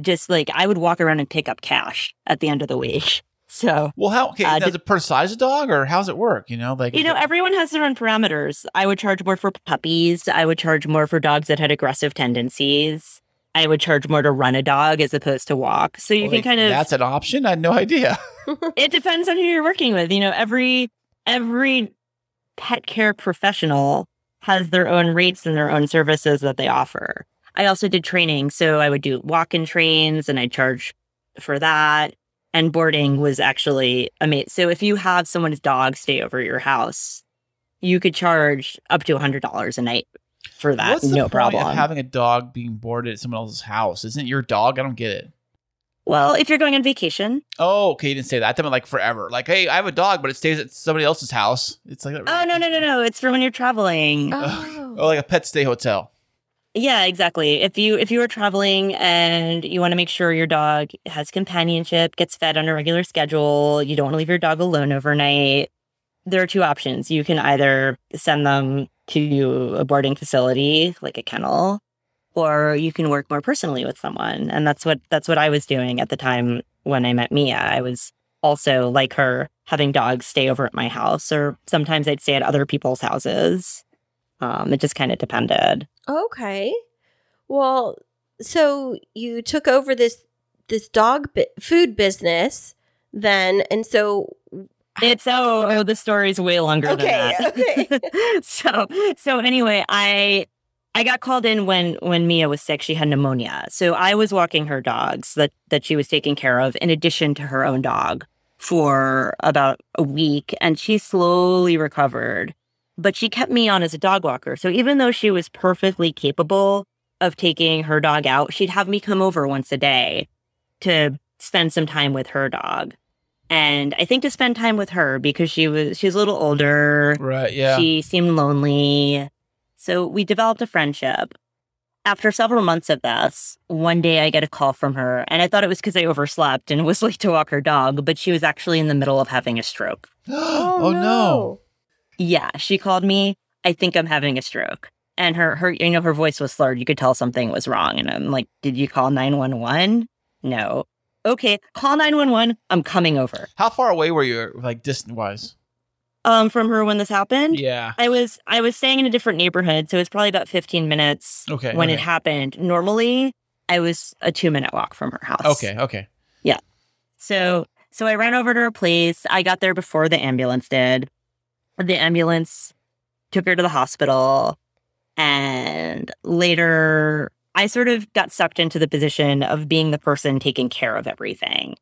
Just like I would walk around and pick up cash at the end of the week. (laughs) So Well, how okay? Uh, does did- it per size of dog or how's it work? You know, like You know, everyone has their own parameters. I would charge more for puppies. I would charge more for dogs that had aggressive tendencies. I would charge more to run a dog as opposed to walk. So you Well, can like, kind of that's an option. I had no idea. (laughs) it depends on who you're working with. You know, every every pet care professional has their own rates and their own services that they offer. I also did training, so I would do walk-in trains and I charge for that. And boarding was actually amazing. So if you have someone's dog stay over your house, you could charge up to hundred dollars a night for that. What's the no point problem. of having a dog being boarded at someone else's house? Isn't your dog? I don't get it. well, if you're going on vacation, Oh, okay. You didn't say that. I meant like forever. Like, hey, I have a dog, but it stays at somebody else's house. It's like oh no no no no, it's for when you're traveling. (laughs) Oh. Oh, like a pet stay hotel. Yeah, exactly. If you if you are traveling and you want to make sure your dog has companionship, gets fed on a regular schedule, you don't want to leave your dog alone overnight, there are two options. You can either send them to a boarding facility like a kennel or you can work more personally with someone. And that's what that's what I was doing at the time when I met Mia. I was also like her having dogs stay over at my house or sometimes I'd stay at other people's houses. Um, it just kind of depended. Okay. Well, so you took over this this dog bi- food business then, and so It's oh, oh the story's way longer Okay, than that. Okay. (laughs) so so anyway, I I got called in when when Mia was sick. She had pneumonia. So I was walking her dogs that that she was taking care of in addition to her own dog for about a week and she slowly recovered. But she kept me on as a dog walker. So even though she was perfectly capable of taking her dog out, she'd have me come over once a day to spend some time with her dog and I think to spend time with her because she was she was a little older. Right. Yeah. She seemed lonely. So we developed a friendship. After several months of this, one day I get a call from her, and I thought it was because I overslept and (laughs) was late to walk her dog, but she was actually in the middle of having a stroke. (gasps) oh, no. Yeah, she called me. I think I'm having a stroke. And her her you know her voice was slurred. You could tell something was wrong. And I'm like, "Did you call 911?" No. Okay, call 911. I'm coming over. How far away were you, like distance wise? Um from her when this happened? Yeah. I was I was staying in a different neighborhood, so it's probably about 15 minutes Okay. when it happened. Normally, I was a 2-minute walk from her house. Okay. Okay. Yeah. So so I ran over to her place. I got there before the ambulance did. The ambulance took her to the hospital and later I sort of got sucked into the position of being the person taking care of everything.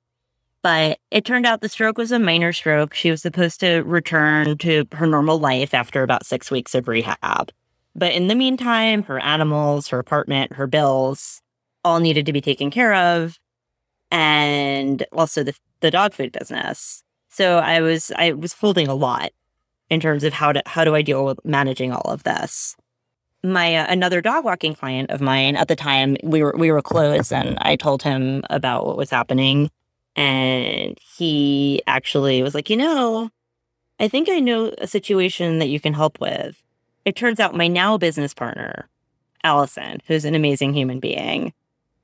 But it turned out the stroke was a minor stroke. She was supposed to return to her normal life after about 6 weeks of rehab. But in the meantime, her animals, her apartment, her bills all needed to be taken care of and also the the dog food business. So I was I was holding a lot in terms of how to how do I deal with managing all of this. My uh, another dog walking client of mine at the time we were we were close and I told him about what was happening and he actually was like, "You know, I think I know a situation that you can help with." It turns out my now business partner, Allison, who's an amazing human being,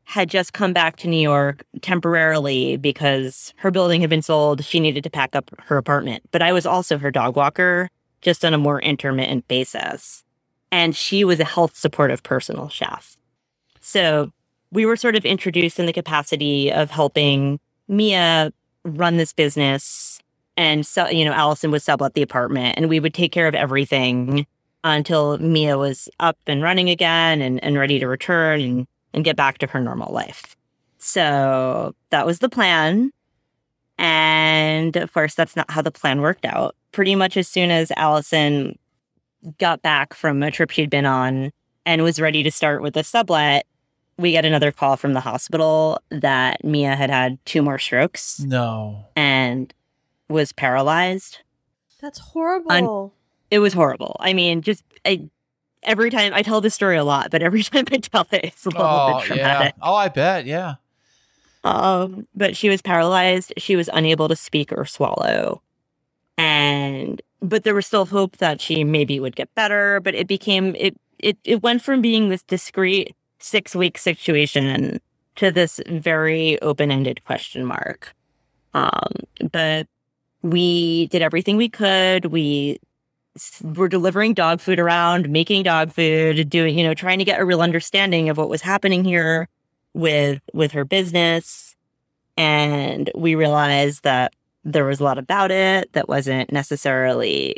had just come back to New York temporarily because her building had been sold. She needed to pack up her apartment. But I was also her dog walker, just on a more intermittent basis. And she was a health supportive personal chef. So we were sort of introduced in the capacity of helping Mia run this business and so you know Allison would sublet the apartment, and we would take care of everything until Mia was up and running again and, and ready to return and, and get back to her normal life. So that was the plan. And of course, that's not how the plan worked out. Pretty much as soon as Allison got back from a trip she'd been on and was ready to start with the sublet, we get another call from the hospital that Mia had had two more strokes No. and was paralyzed. That's horrible. It was horrible. I mean, just I, every time I tell this story a lot, but every (laughs) time I tell it, it's a little Oh, bit yeah. Oh, I bet. Yeah. Um, but she was paralyzed. She was unable to speak or swallow. And but there was still hope that she maybe would get better. But it became it it it went from being this discrete six week situation to this very open ended question mark. Um, but we did everything we could. We were delivering dog food around, making dog food, doing, you know, trying to get a real understanding of what was happening here with with her business. And we realized that there was a lot about it that wasn't necessarily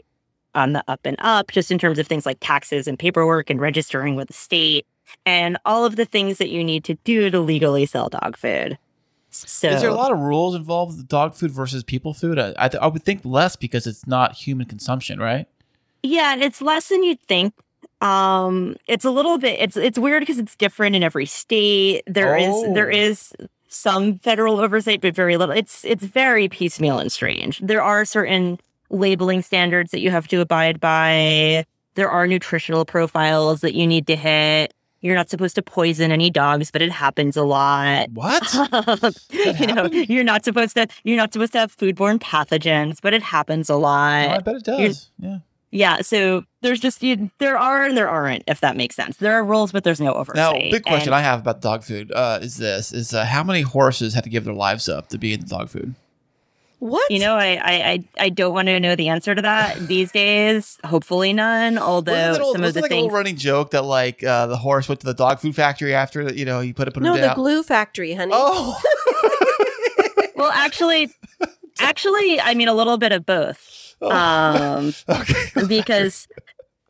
on the up and up, just in terms of things like taxes and paperwork and registering with the state and all of the things that you need to do to legally sell dog food. So Is there a lot of rules involved with dog food versus people food? I, I, th- I would think less because it's not human consumption, right? Yeah, it's less than you'd think. Um, it's a little bit. It's it's weird because it's different in every state. There is Oh. there is some federal oversight, but very little. It's it's very piecemeal and strange. There are certain labeling standards that you have to abide by. There are nutritional profiles that you need to hit. You're not supposed to poison any dogs, but it happens a lot. What? (laughs) you know, you're not supposed to you're not supposed to have foodborne pathogens, but it happens a lot. Oh, I bet it you're- does. Yeah. Yeah, so there's just you, there are and there aren't, if that makes sense. There are rules, but there's no oversight. Now, big question And I have about dog food uh, is this: is uh, how many horses had to give their lives up to be in the dog food? what? you know, I, I I I don't want to know the answer to that these days. Hopefully, none. Although wasn't old- some of wasn't the like a things, running joke that like uh, the horse went to the dog food factory after you know he put it put no, him the down? glue factory, honey. Oh, (laughs) well, actually, actually, I mean a little bit of both. Oh. Um, (laughs) okay. because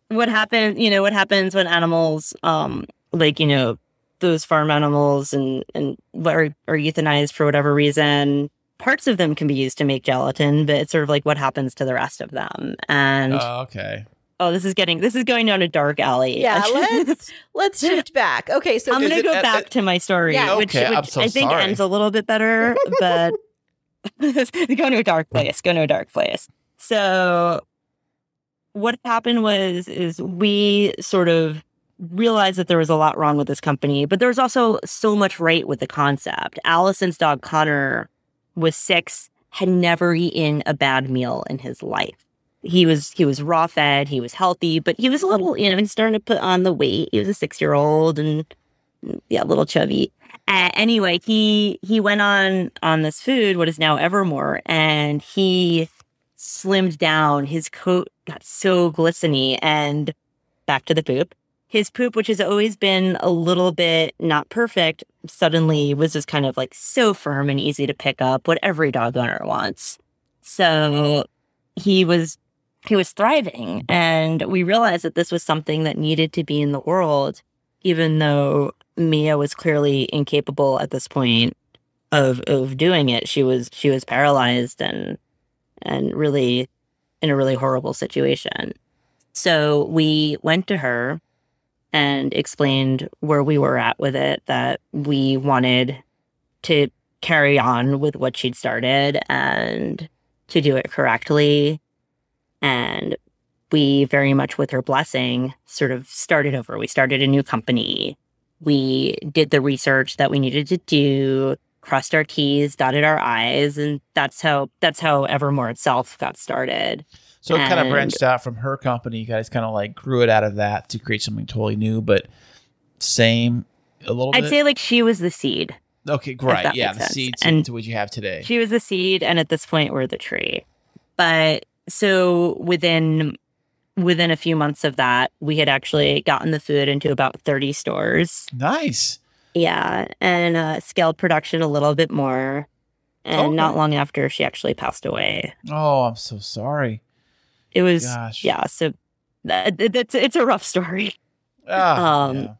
what happened you know what happens when animals um like you know those farm animals and and what are, are euthanized for whatever reason parts of them can be used to make gelatin but it's sort of like what happens to the rest of them and Oh, okay. oh this is getting this is going down a dark alley Yeah, (laughs) let's let's shift back. Okay, so i'm gonna go at- back at- to my story Yeah. which, Okay, I'm which so i think sorry. ends a little bit better but (laughs) go to a dark place go to a dark place so what happened was is we sort of realized that there was a lot wrong with this company but there was also so much right with the concept. Allison's dog connor was six had never eaten a bad meal in his life. He was he was raw fed he was healthy but he was a little you know he's starting to put on the weight. He was a six year old and yeah a little chubby. Uh, anyway he he went on on this food what is now evermore and he slimmed down. His coat got so glistening and back to the poop. His poop which has always been a little bit not perfect suddenly was just kind of like so firm and easy to pick up what every dog owner wants. So he was he was thriving. And we realized that this was something that needed to be in the world even though Mia was clearly incapable at this point of of doing it. She was she was paralyzed and and really in a really horrible situation. So we went to her and explained where we were at with it that we wanted to carry on with what she'd started and to do it correctly. And we very much with her blessing sort of started over. We started a new company. We did the research that we needed to do crossed our t's dotted our i's and that's how that's how evermore itself got started So it kind of branched out from her company. You guys kind of like grew it out of that to create something totally new, but same a little i'd bit. say like she was the seed okay, right. Yeah, the sense. seed to, And- to what you have today. she was the seed and at this point we're the tree but so within within a few months of that we had actually gotten the food into about 30 stores nice. Yeah, and uh, scaled production a little bit more. and Okay. not long after she actually passed away. Oh, I'm so sorry. It was Gosh. yeah, so that, that's it's a rough story. Ah, Um, yeah.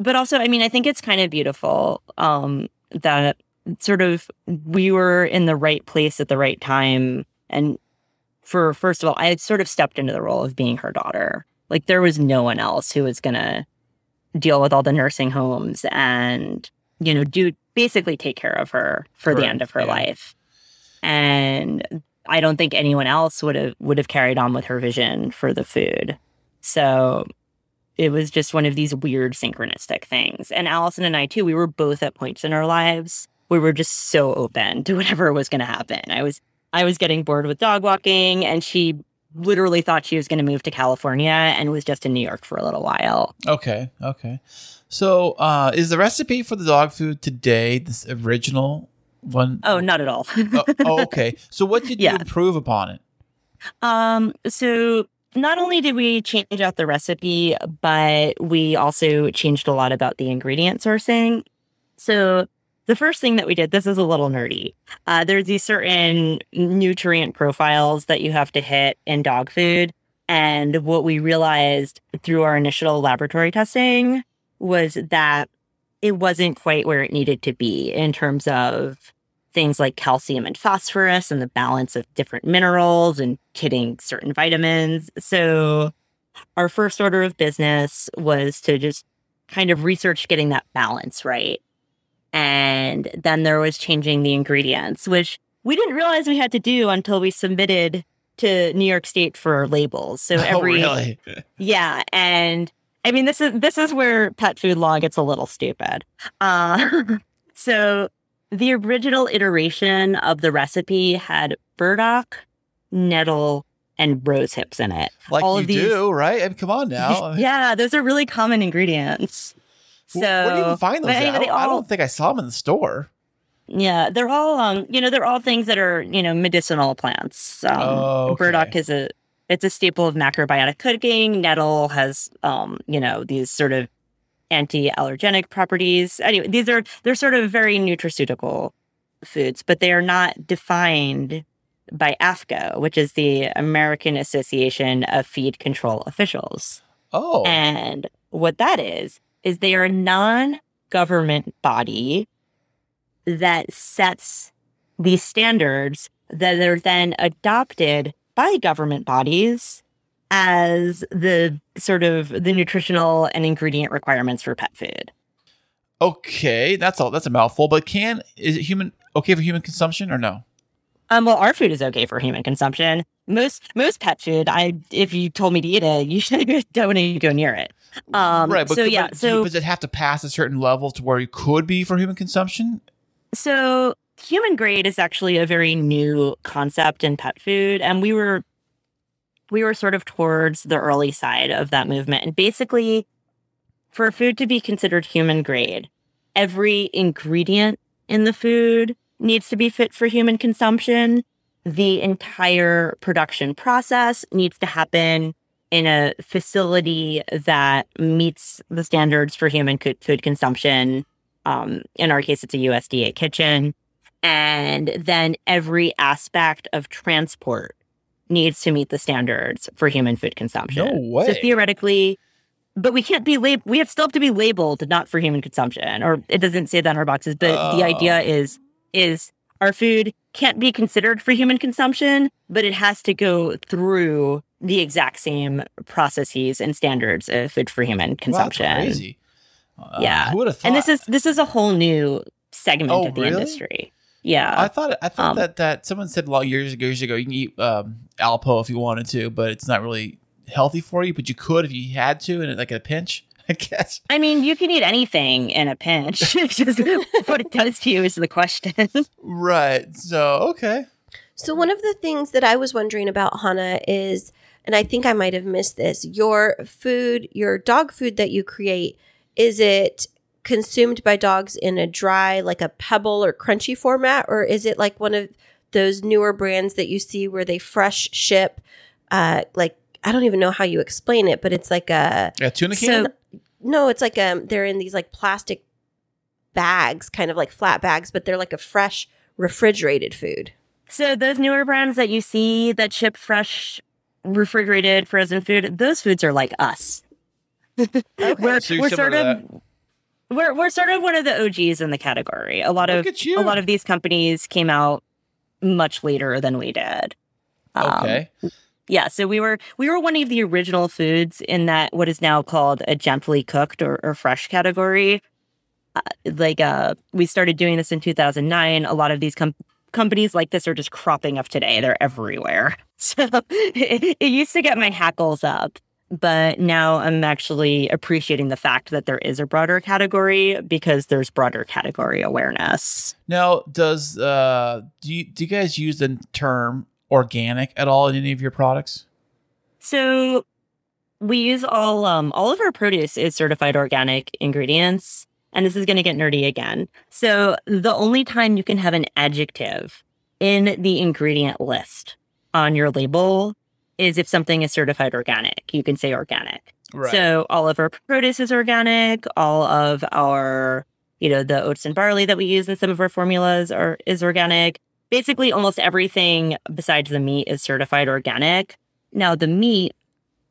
but also i mean i think it's kind of beautiful um that sort of we were in the right place at the right time and for first of all i had sort of stepped into the role of being her daughter like there was no one else who was gonna deal with all the nursing homes and you know do basically take care of her for the end of her yeah. life and i don't think anyone else would have would have carried on with her vision for the food so it was just one of these weird synchronistic things. And Allison and I too, we were both at points in our lives we were just so open to whatever was going to happen. I was I was getting bored with dog walking and she literally thought she was going to move to California and was just in New York for a little while. Okay, okay. So, uh, is the recipe for the dog food today this original one? Oh, not at all. oh, oh, okay. So, what did Yeah. you improve upon it? Um, so not only did we change out the recipe, but we also changed a lot about the ingredient sourcing. So the first thing that we did, this is a little nerdy. Uh, there's these certain nutrient profiles that you have to hit in dog food. And what we realized through our initial laboratory testing was that it wasn't quite where it needed to be in terms of things like calcium and phosphorus and the balance of different minerals and hitting certain vitamins. So, our first order of business was to just kind of research getting that balance right. And then there was changing the ingredients, which we didn't realize we had to do until we submitted to New York State for labels. So (laughs) every oh, really? yeah, and I mean this is this is where pet food law gets a little stupid. Uh, (laughs) so the original iteration of the recipe had burdock, nettle, and rose hips in it. Like all you of these- do, right? Mean, come on now. (laughs) yeah, those are really common ingredients. So Where do you even find those? but at? anyway, I, don't, I don't think I saw them in the store. Yeah, they're all um, you know, they're all things that are you know medicinal plants. Um, Oh, okay. Burdock is a it's a staple of macrobiotic cooking. Nettle has um, you know, these sort of anti-allergenic properties. Anyway, these are they're sort of very nutraceutical foods, but they are not defined by AAFCO, which is the American Association of Feed Control Officials. Oh, And what that is, is they are a non government body that sets these standards that are then adopted by government bodies as the sort of the nutritional and ingredient requirements for pet food. okay. That's all. That's a mouthful. But can is it human okay for human consumption or no? Um, well, our food is okay for human consumption. Most most pet food, I if you told me to eat it, you (laughs) should don't to go near it. Um, right. But so but yeah, you- so does it have to pass a certain level to where it could be for human consumption? So, human grade is actually a very new concept in pet food, and we were we were sort of towards the early side of that movement. And basically, for food to be considered human grade, every ingredient in the food needs to be fit for human consumption. The entire production process needs to happen in a facility that meets the standards for human co- food consumption um, in our case, it's a USDA kitchen. And then every aspect of transport needs to meet the standards for human food consumption. No way. So theoretically, but we can't be lab- we have still have to be labeled not for human consumption, or it doesn't say that on our boxes. But the idea Oh. is is our food can't be considered for human consumption, but it has to go through the exact same processes and standards of food for human Wow, consumption. crazy. Uh, Yeah. Who would have thought? And this is this is a whole new segment Oh, of the really? industry. Yeah. I thought I thought um, that that someone said a lot years ago years ago you can eat um, Alpo if you wanted to, but it's not really healthy for you. But you could if you had to, and like a pinch, (laughs) I guess. I mean, you can eat anything in a pinch. (laughs) Just what it does to you is the question. Right. So okay. So one of the things that I was wondering about Hanna is, and I think I might have missed this, your food, your dog food that you create, is it consumed by dogs in a dry, like a pebble or crunchy format, or is it like one of those newer brands that you see where they fresh ship, uh, like I don't even know how you explain it, but it's like a Yeah, tuna can. So- no, it's like um they're in these like plastic bags, kind of like flat bags, but they're like a fresh refrigerated food. So those newer brands that you see that ship fresh, refrigerated, frozen food, those foods are like us. (laughs) we're So we're sort to of we're we're sort of one of the OGs in the category. A lot Look of a lot of these companies came out much later than we did. Um, Okay. yeah, so we were we were one of the original foods in that what is now called a gently cooked or, or fresh category. Uh, like uh, we started doing this in 2009. A lot of these com- companies like this are just cropping up today. They're everywhere. (laughs) So it, it used to get my hackles up, but now I'm actually appreciating the fact that there is a broader category because there's broader category awareness. Now, does uh do you do you guys use the term organic at all in any of your products? So we use all um all of our produce is certified organic ingredients. And this is going to get nerdy again. So the only time you can have an adjective in the ingredient list on your label is if something is certified organic. You can say organic. So all of our produce is organic. All of our, you know, the oats and barley that we use in some of our formulas are is organic. Basically, almost everything besides the meat is certified organic. Now, the meat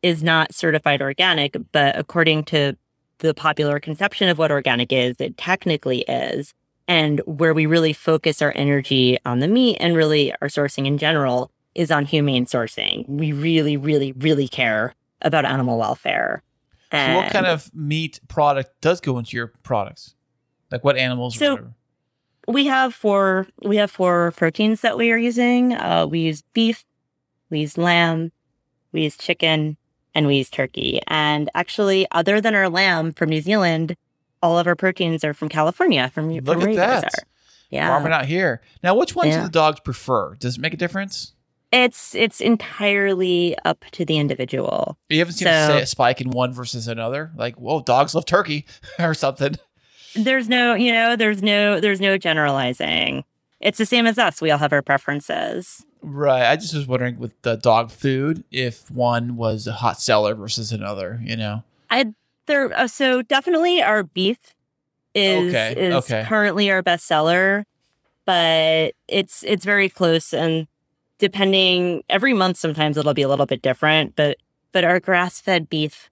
is not certified organic, but according to the popular conception of what organic is, it technically is. And where we really focus our energy on the meat and really our sourcing in general is on humane sourcing. We really, really, really care about animal welfare. so what kind of meat product does go into your products? Like what animals So- we have four we have four proteins that we are using uh, we use beef we use lamb we use chicken and we use turkey and actually other than our lamb from new zealand all of our proteins are from california from, Look from at that. are yeah Farming out here. Now, which ones do the dogs prefer? Does it make a difference? it's it's entirely up to the individual You haven't seen So- a spike in one versus another. Like, whoa, dogs love turkey (laughs) or something. there's no you know there's no there's no generalizing it's the same as us we all have our preferences Right. I just was wondering with the dog food if one was a hot seller versus another. You know. I there uh, so definitely our beef is Okay, is okay. currently our best seller, but it's it's very close and depending every month sometimes it'll be a little bit different, but but our grass fed beef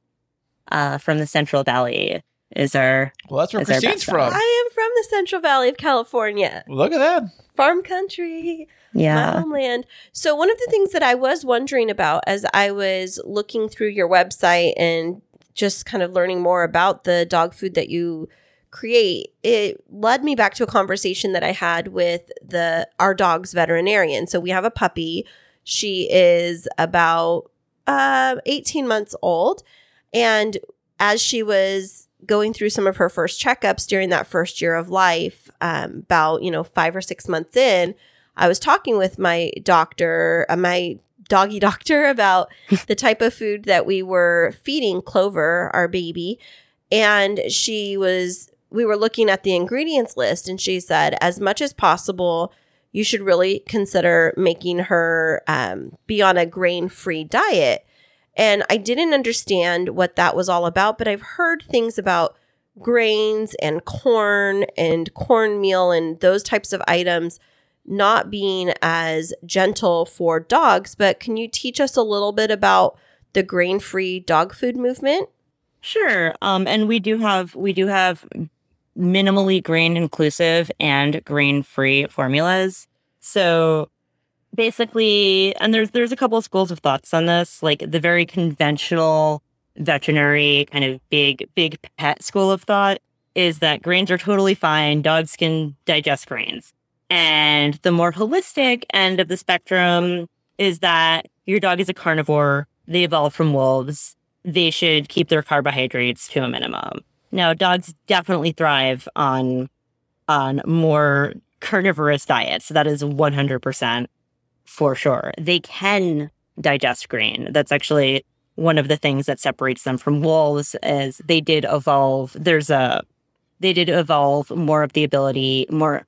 uh from the Central Valley is our Well, that's where That's our Kristine's best from. I am from the Central Valley of California, Look at that. Farm country. yeah, my homeland. So one of the things that I was wondering about as I was looking through your website and just kind of learning more about the dog food that you create, it led me back to a conversation that I had with the our dog's veterinarian. So we have a puppy. She is about uh, 18 months old. And as she was going through some of her first checkups during that first year of life, um, about, you know, five or six months in, I was talking with my doctor, uh, my doggy (laughs) doctor, about (laughs) the type of food that we were feeding Clover, our baby. And she was, we were looking at the ingredients list, and she said, as much as possible, you should really consider making her um, be on a grain free diet. And I didn't understand what that was all about, but I've heard things about grains and corn and cornmeal and those types of items not being as gentle for dogs. But can you teach us a little bit about the grain free dog food movement? Sure. Um, and we do have we do have minimally grain inclusive and grain free formulas. So basically, and there's there's a couple of schools of thoughts on this, like the very conventional veterinary kind of big big pet school of thought is that grains are totally fine. Dogs can digest grains. And the more holistic end of the spectrum is that your dog is a carnivore. They evolved from wolves they should keep their carbohydrates to a minimum. Now, dogs definitely thrive on on more carnivorous diets. So That is 100% for sure. They can digest grain. That's actually one of the things that separates them from wolves is they did evolve. There's a they did evolve more of the ability, more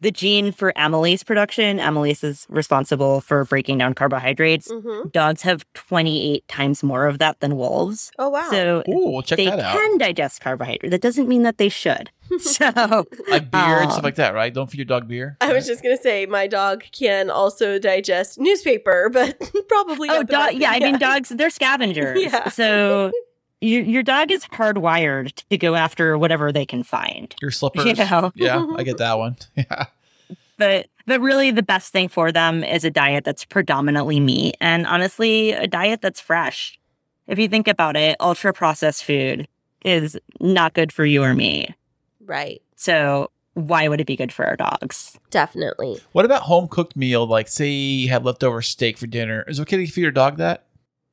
the gene for amylase production. Amylase is responsible for breaking down carbohydrates. Mm-hmm. Dogs have 28 times more of that than wolves. Oh, wow. So Ooh, we'll check they that out. can digest carbohydrate. That doesn't mean that they should. (laughs) So Like beer and stuff Um, like that, right? Don't feed your dog beer. I was just gonna say my dog can also digest newspaper, (laughs) but probably oh, dog. best Yeah, I mean, (laughs) dogs. They're scavengers. Yeah. So your your dog is hardwired to go after whatever they can find. your slippers. You know. Yeah, I get that one. Yeah. But but really, the best thing for them is a diet that's predominantly meat, and honestly, a diet that's fresh. If you think about it, ultra processed food is not good for you or me. Right. So why would it be good for our dogs? Definitely. What about home cooked meal? Like, say you have leftover steak for dinner. Is it okay to feed your dog that?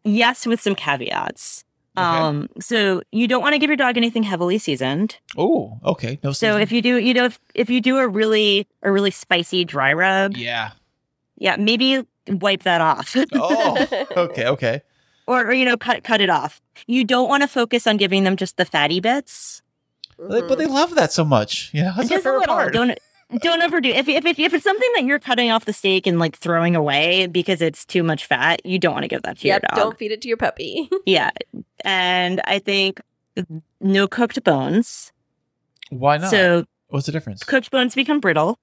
Yes, with some caveats. Okay. Um, so you don't want to give your dog anything heavily seasoned. Oh, okay. No. So if you do, you know, if, if you do a really a really spicy dry rub, yeah. yeah, maybe wipe that off, Oh, (laughs) okay, okay. or, or you know, cut cut it off. You don't want to focus on giving them just the fatty bits. But but they mm-hmm. love that so much. Yeah, that's their just a favorite little. part. Don't don't overdo. If if it, if it's something that you're cutting off the steak and like throwing away because it's too much fat, you don't want to give that to Yep. your dog. Don't feed it to your puppy. (laughs) Yeah, and I think no cooked bones. Why not? So What's the difference? cooked bones become brittle.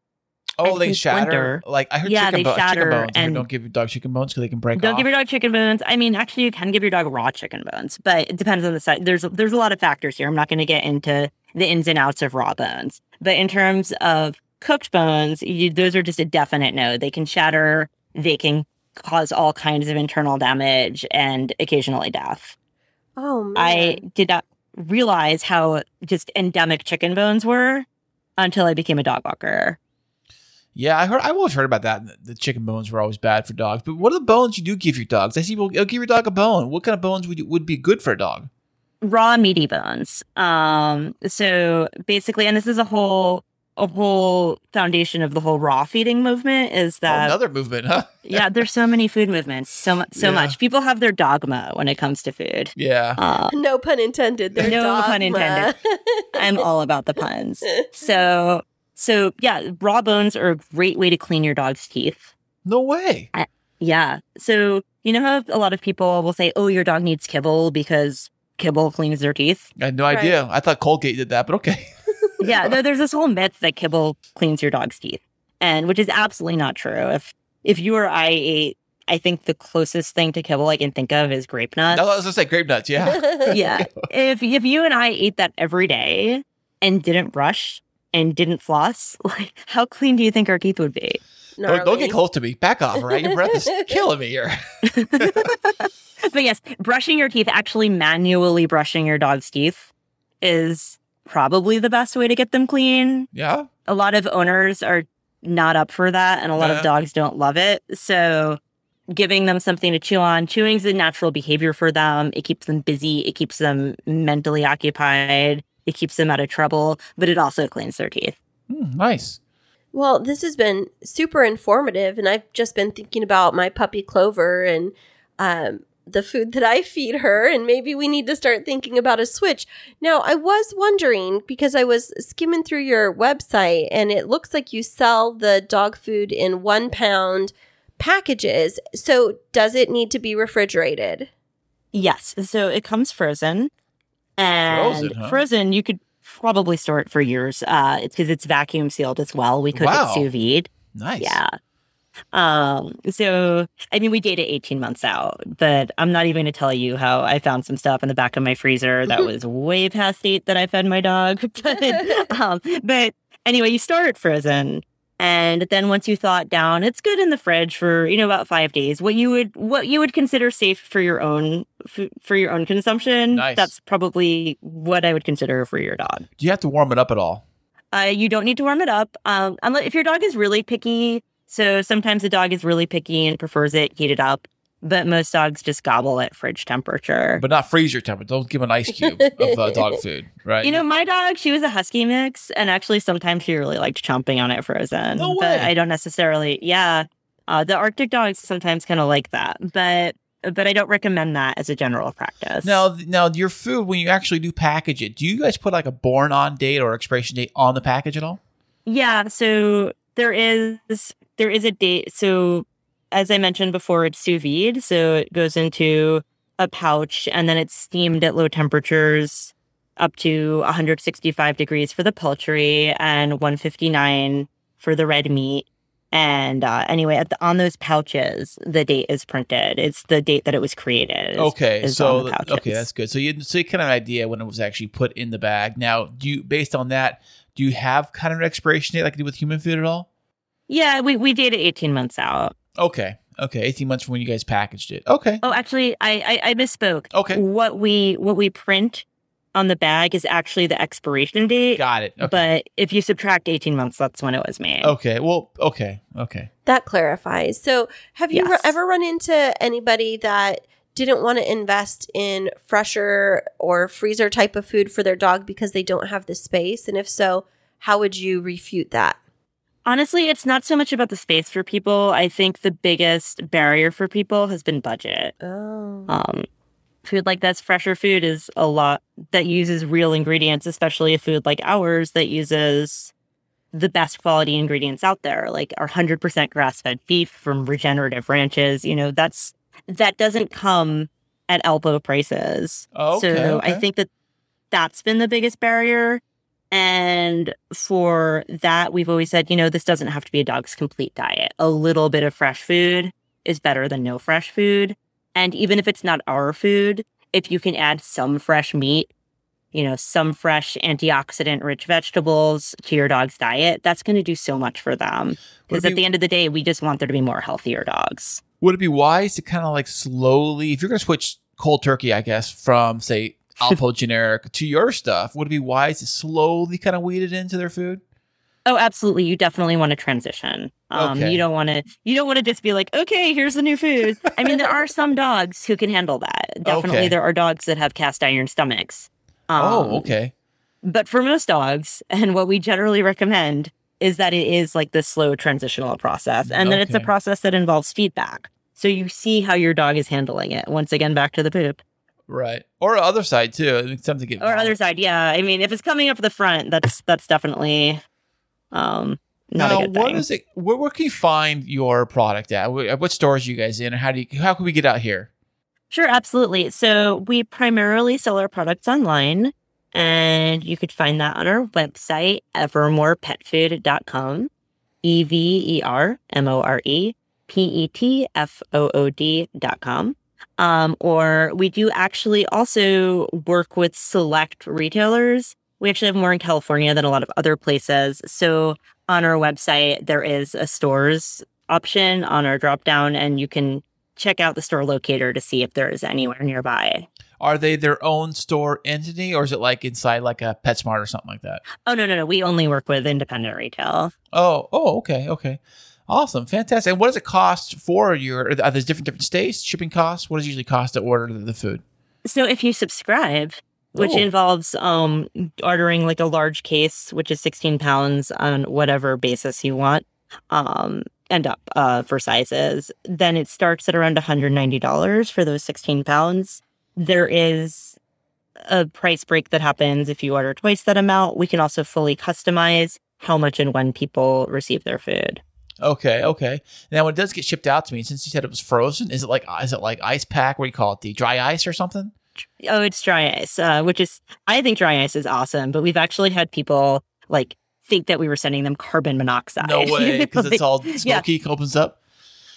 Oh, and they shatter. splinter. Like I heard Yeah, chicken, they bo- chicken shatter bones. And- don't give your dog chicken bones because they can break Don't off. give your dog chicken bones. I mean, actually, you can give your dog raw chicken bones, but it depends on the size. There's there's a lot of factors here. I'm not going to get into the ins and outs of raw bones, but in terms of cooked bones, you, those are just a definite no. They can shatter. They can cause all kinds of internal damage and occasionally death. Oh man. I did not realize how just endemic chicken bones were until I became a dog walker. yeah, I heard. I always heard about that. The chicken bones were always bad for dogs. But what are the bones you do give your dogs? I see people you'll give oh, your dog a bone. What kind of bones would would be good for a dog? Raw meaty bones. Um, so basically, and this is a whole a whole foundation of the whole raw feeding movement is Oh, that another movement, huh? (laughs) yeah, there's so many food movements, so mu- so Yeah. much. People have their dogma when it comes to food. Yeah. Uh, no pun intended. Their No dogma. pun intended. I'm all about the puns. (laughs) So so yeah, raw bones are a great way to clean your dog's teeth. No way. Yeah. So you know how a lot of people will say, "Oh, your dog needs kibble because kibble cleans their teeth." I had no Right. idea. I thought Colgate did that, but okay. (laughs) yeah, (laughs) there, there's this whole myth that kibble cleans your dog's teeth, and which is absolutely not true. If if you or I ate, I think the closest thing to kibble I can think of is grape nuts. I was gonna say grape nuts. Yeah. (laughs) yeah, if if you and I ate that every day and didn't brush and didn't floss, like how clean do you think our teeth would be? Don't, don't get close to me. Back off, right? Your breath is (laughs) killing me here. (laughs) But yes, brushing your teeth, actually manually brushing your dog's teeth, is probably the best way to get them clean. Yeah. a lot of owners are not up for that and a lot Yeah. of dogs don't love it so giving them something to chew on chewing is a natural behavior for them it keeps them busy it keeps them mentally occupied it keeps them out of trouble but it also cleans their teeth Hmm, nice. Well, this has been super informative, and I've just been thinking about my puppy Clover and um, the food that I feed her, and maybe we need to start thinking about a switch. Now, I was wondering because I was skimming through your website, and it looks like you sell the dog food in one pound packages. So, does it need to be refrigerated? yes so it comes frozen and Frozen, huh? frozen you could probably store it for years uh it's because it's vacuum sealed as well we could Wow. sous vide Nice. Yeah. Um, so I mean we dated 18 months out, but I'm not even gonna tell you how I found some stuff in the back of my freezer that was way past date that I fed my dog. (laughs) but, um, but anyway, you store it frozen. And then once you thaw it down, it's good in the fridge for, you know, about five days. What you would what you would consider safe for your own for your own consumption. Nice. That's probably what I would consider for your dog. Do you have to warm it up at all? Uh, you don't need to warm it up. Um, unless if your dog is really picky. So sometimes the dog is really picky and prefers it heated up, but most dogs just gobble at fridge temperature. But not freezer temperature. Don't give an ice cube of uh, dog (laughs) food, right? you know, my dog, she was a husky mix, and actually sometimes she really liked chomping on it frozen. No way. But. I don't necessarily. Yeah, uh, the Arctic dogs sometimes kind of like that, but but I don't recommend that as a general practice. Now, now your food when you actually do package it, do you guys put like a born on date or expiration date on the package at all? Yeah, so there is there is a date. So as I mentioned before, it's sous vide, so it goes into a pouch and then it's steamed at low temperatures up to 165 degrees for the poultry and 159 for the red meat. And uh, anyway, at the, on those pouches, the date is printed. It's the date that it was created. is- Okay, is so the okay, that's good. So you so you kind of idea when it was actually put in the bag. Now, do you based on that, do you have kind of an expiration date like you do with human food at all? yeah, we we date it 18 months out. Okay, okay, eighteen months from when you guys packaged it. Okay, Oh, actually, I I, I misspoke. okay, What we what we print on the bag is actually the expiration date. got it. Okay, But if you subtract 18 months, that's when it was made. okay, well, okay, okay. That clarifies. So, have you ru- Yes. ever run into anybody that didn't want to invest in fresher or freezer type of food for their dog because they don't have the space? And if so, how would you refute that? Honestly, it's not so much about the space for people. I think the biggest barrier for people has been budget. Oh. Um, food like that's fresher food is a lot that uses real ingredients, especially a food like ours that uses the best quality ingredients out there, like our 100% grass fed beef from regenerative ranches. You know, that's that doesn't come at Alpo prices. Oh, okay, so okay. I think that that's been the biggest barrier. And for that, we've always said, you know, this doesn't have to be a dog's complete diet. A little bit of fresh food is better than no fresh food. And even if it's not our food, if you can add some fresh meat, you know, some fresh antioxidant rich vegetables to your dog's diet, that's going to do so much for them. Because at be- the end of the day, we just want there to be more healthier dogs. Would it be wise to kind of like slowly, if you're going to switch cold turkey, I guess, from say Alpo (laughs) generic to your stuff, would it be wise to slowly kind of weed it into their food? Oh, absolutely. You definitely want to transition. Um, Okay. You don't want to. You don't want to just be like, okay, here's the new food. I mean, there are (laughs) some dogs who can handle that. Definitely, Okay. there are dogs that have cast iron stomachs. Um, oh, okay. But for most dogs, (laughs) and what we generally recommend is that it is like this slow transitional process, and that it's a process that involves feedback. So you see how your dog is handling it. Once again, back to the poop. Right. Or other side too. I mean, something to get Or other side, yeah. I mean, if it's coming up the front, that's that's definitely um not now, a good what thing. is it? Where, where can you find your product at? What stores are you guys in, and how do you? How can we get out here? Sure, absolutely. So we primarily sell our products online, and you could find that on our website, evermorepetfood.com. E V E R M O R E P E T F O O D dot com. Um, or we do actually also work with select retailers. We actually have more in California than a lot of other places. So on our website, there is a stores option on our drop down, and you can check out the store locator to see if there is anywhere nearby. Are they their own store entity, or is it like inside like a PetSmart or something like that? Oh no, no, no. We only work with independent retail. Oh, oh, okay, okay, awesome, fantastic. And what does it cost for your? Are there different different states shipping costs? What does it usually cost to order the, the food? So if you subscribe, which Oh. involves um ordering like a large case, which is 16 pounds on whatever basis you want, um, and up uh for sizes, then it starts at around $190 for those 16 pounds. There is a price break that happens if you order twice that amount. We can also fully customize how much and when people receive their food. Okay, okay. Now when it does get shipped out to me, since you said it was frozen, is it like is it like ice pack? What do you call it? The dry ice or something? Oh, it's dry ice, uh, which is I think dry ice is awesome, but we've actually had people like think that we were sending them carbon monoxide. No (laughs) way, because it's all Yeah. smoky. Opens up.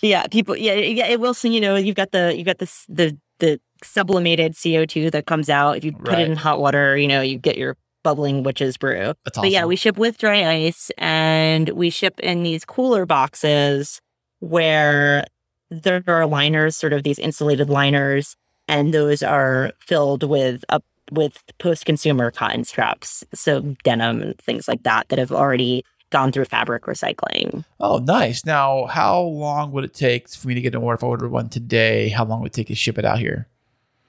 yeah, people. Yeah, yeah. It will. You know, you've got the you've got this the the sublimated CO two that comes out if you put Right. it in hot water. You know, you get your bubbling witch's brew. That's But yeah, we ship with dry ice, and we ship in these cooler boxes where there are liners, sort of these insulated liners, and those are filled with up with post-consumer cotton straps, so denim and things like that that have already gone through fabric recycling. Oh, nice. Now, how long would it take for me to get an order? If I ordered one today, how long would it take to ship it out here?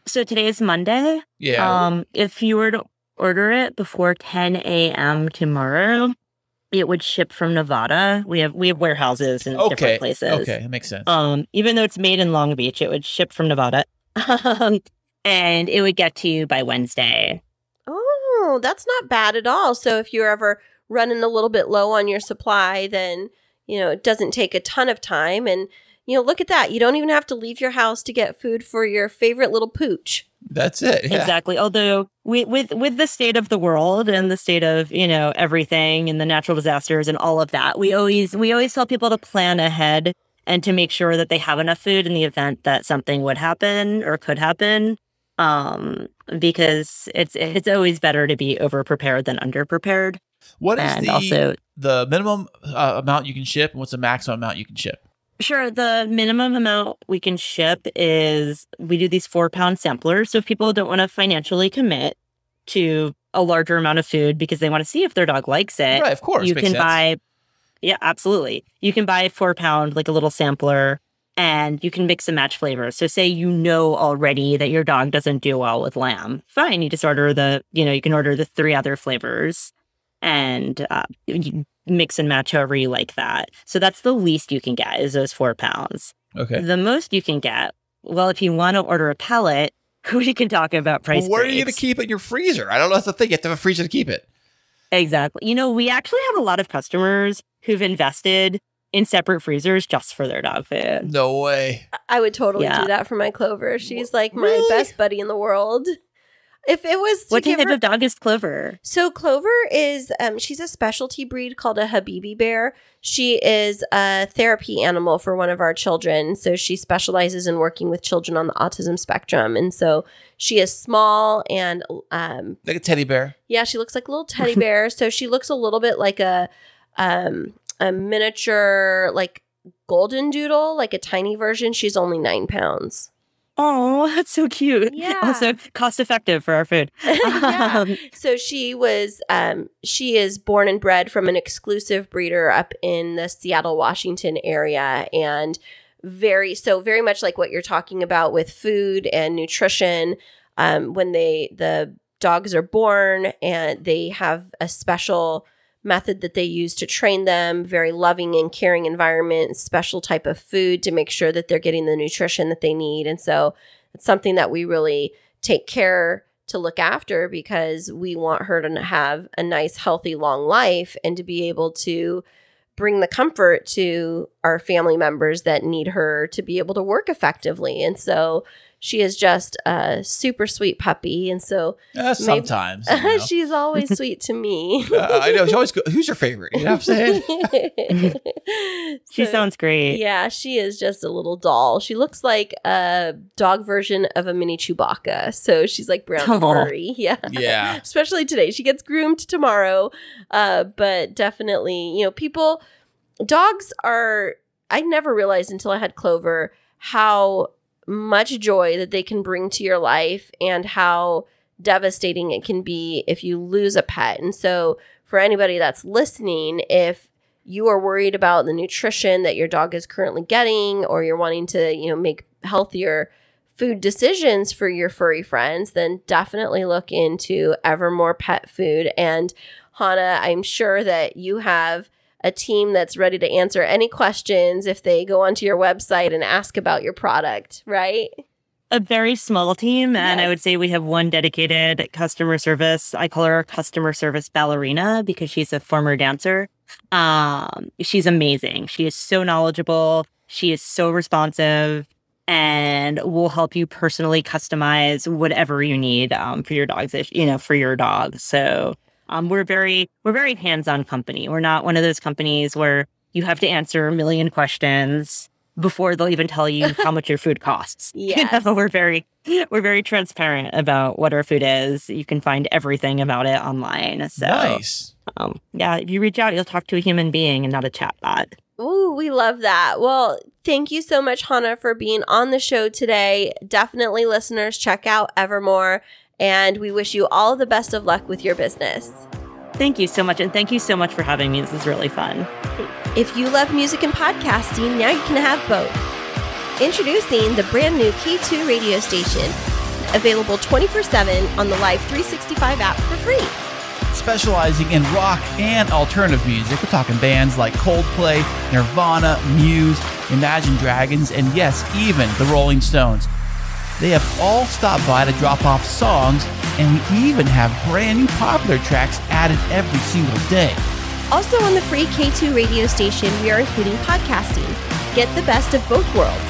So today is Monday. Yeah. Um, if you were to order it before 10 a.m. tomorrow, it would ship from Nevada. We have we have warehouses in okay. different places. Okay, that makes sense. Um, even though it's made in Long Beach, it would ship from Nevada. (laughs) Um, and it would get to you by Wednesday. Oh, that's not bad at all. So if you're ever running a little bit low on your supply, then you know it doesn't take a ton of time, and you know, look at that. You don't even have to leave your house to get food for your favorite little pooch. That's it. Yeah. Exactly. Although we, with with the state of the world and the state of you know everything and the natural disasters and all of that, we always we always tell people to plan ahead and to make sure that they have enough food in the event that something would happen or could happen. Um, because it's it's always better to be over prepared than under prepared. What is And the also, the minimum uh, amount you can ship, and what's the maximum amount you can ship? Sure. The minimum amount we can ship is we do these four pound samplers. So if people don't want to financially commit to a larger amount of food because they want to see if their dog likes it, right, of course. you can sense. buy, yeah, absolutely. You can buy a four pound, like a little sampler, and you can mix and match flavors. So say you know already that your dog doesn't do well with lamb. Fine. You just order the, you know, you can order the three other flavors and uh, you mix and match however you like that. So that's the least you can get is those four pounds. Okay. The most you can get, well, if you want to order a pellet, (laughs) we can talk about price. Well, where are you going to keep it in your freezer? I don't know. That's the thing. You have to have a freezer to keep it. Exactly. You know, we actually have a lot of customers who've invested in separate freezers just for their dog food. No way. I would totally Yeah. do that for my Clover. She's like my Really? best buddy in the world. If it was to What give type her- of dog is Clover? So Clover is um she's a specialty breed called a Habibi bear. She is a therapy animal for one of our children. So she specializes in working with children on the autism spectrum. And so she is small and um Like a teddy bear. yeah, she looks like a little teddy (laughs) bear. so she looks a little bit like a um a miniature like golden doodle, like a tiny version. She's only nine pounds. Oh, that's so cute. (laughs) Yeah. Also cost effective for our food. (laughs) yeah. Um, So she was um she is born and bred from an exclusive breeder up in the Seattle, Washington area and very so very much like what you're talking about with food and nutrition um when they the dogs are born and they have a special method that they use to train them very loving and caring environment special type of food to make sure that they're getting the nutrition that they need. And so it's something that we really take care to look after because we want her to have a nice healthy long life and to be able to bring the comfort to our family members that need her to be able to work effectively. And so she is just a super sweet puppy and so Uh, sometimes. you (laughs) know. she's always (laughs) sweet to me Uh, I know. She always go, Who's your favorite? You know what I'm saying? (laughs) she So- sounds great. yeah, she is just a little doll. She looks like a dog version of a mini Chewbacca. So she's like brown and furry. Yeah. Yeah. Especially today. She gets groomed tomorrow. Uh, but definitely, you know, people, dogs are, I never realized until I had Clover how much joy that they can bring to your life and how devastating it can be if you lose a pet. And so, for anybody that's listening, if you are worried about the nutrition that your dog is currently getting or you're wanting to, you know, make healthier food decisions for your furry friends, then definitely look into Evermore Pet Food. And Hanna, I'm sure that you have a team that's ready to answer any questions if they go onto your website and ask about your product, right? A very small team, and I would say we have one dedicated customer service. I call her a customer service ballerina because she's a former dancer. Um, she's amazing. She is so knowledgeable. She is so responsive and will help you personally customize whatever you need um, for your dog's, you know, for your dog. So um, we're very we're very hands-on company. We're not one of those companies where you have to answer a million questions before they'll even tell you how much your food costs. Yes. (laughs) You know, we're very we're very transparent about what our food is. You can find everything about it online. So Nice. um, yeah, if you reach out, you'll talk to a human being and not a chatbot. Ooh, we love that. Well, thank you so much, Hanna, for being on the show today. Definitely, listeners, check out Evermore. And we wish you all the best of luck with your business. Thank you so much, and thank you so much for having me. This is really fun. If you love music and podcasting, now you can have both. Introducing the brand new K2 radio station, available 24 7 on the Live 365 app for free. Specializing in rock and alternative music, we're talking bands like Coldplay, Nirvana, Muse, Imagine Dragons, and yes, even the Rolling Stones. They have all stopped by to drop off songs, and we even have brand new popular tracks added every single day. Also on the free K2 radio station, we are including podcasting. Get the best of both worlds.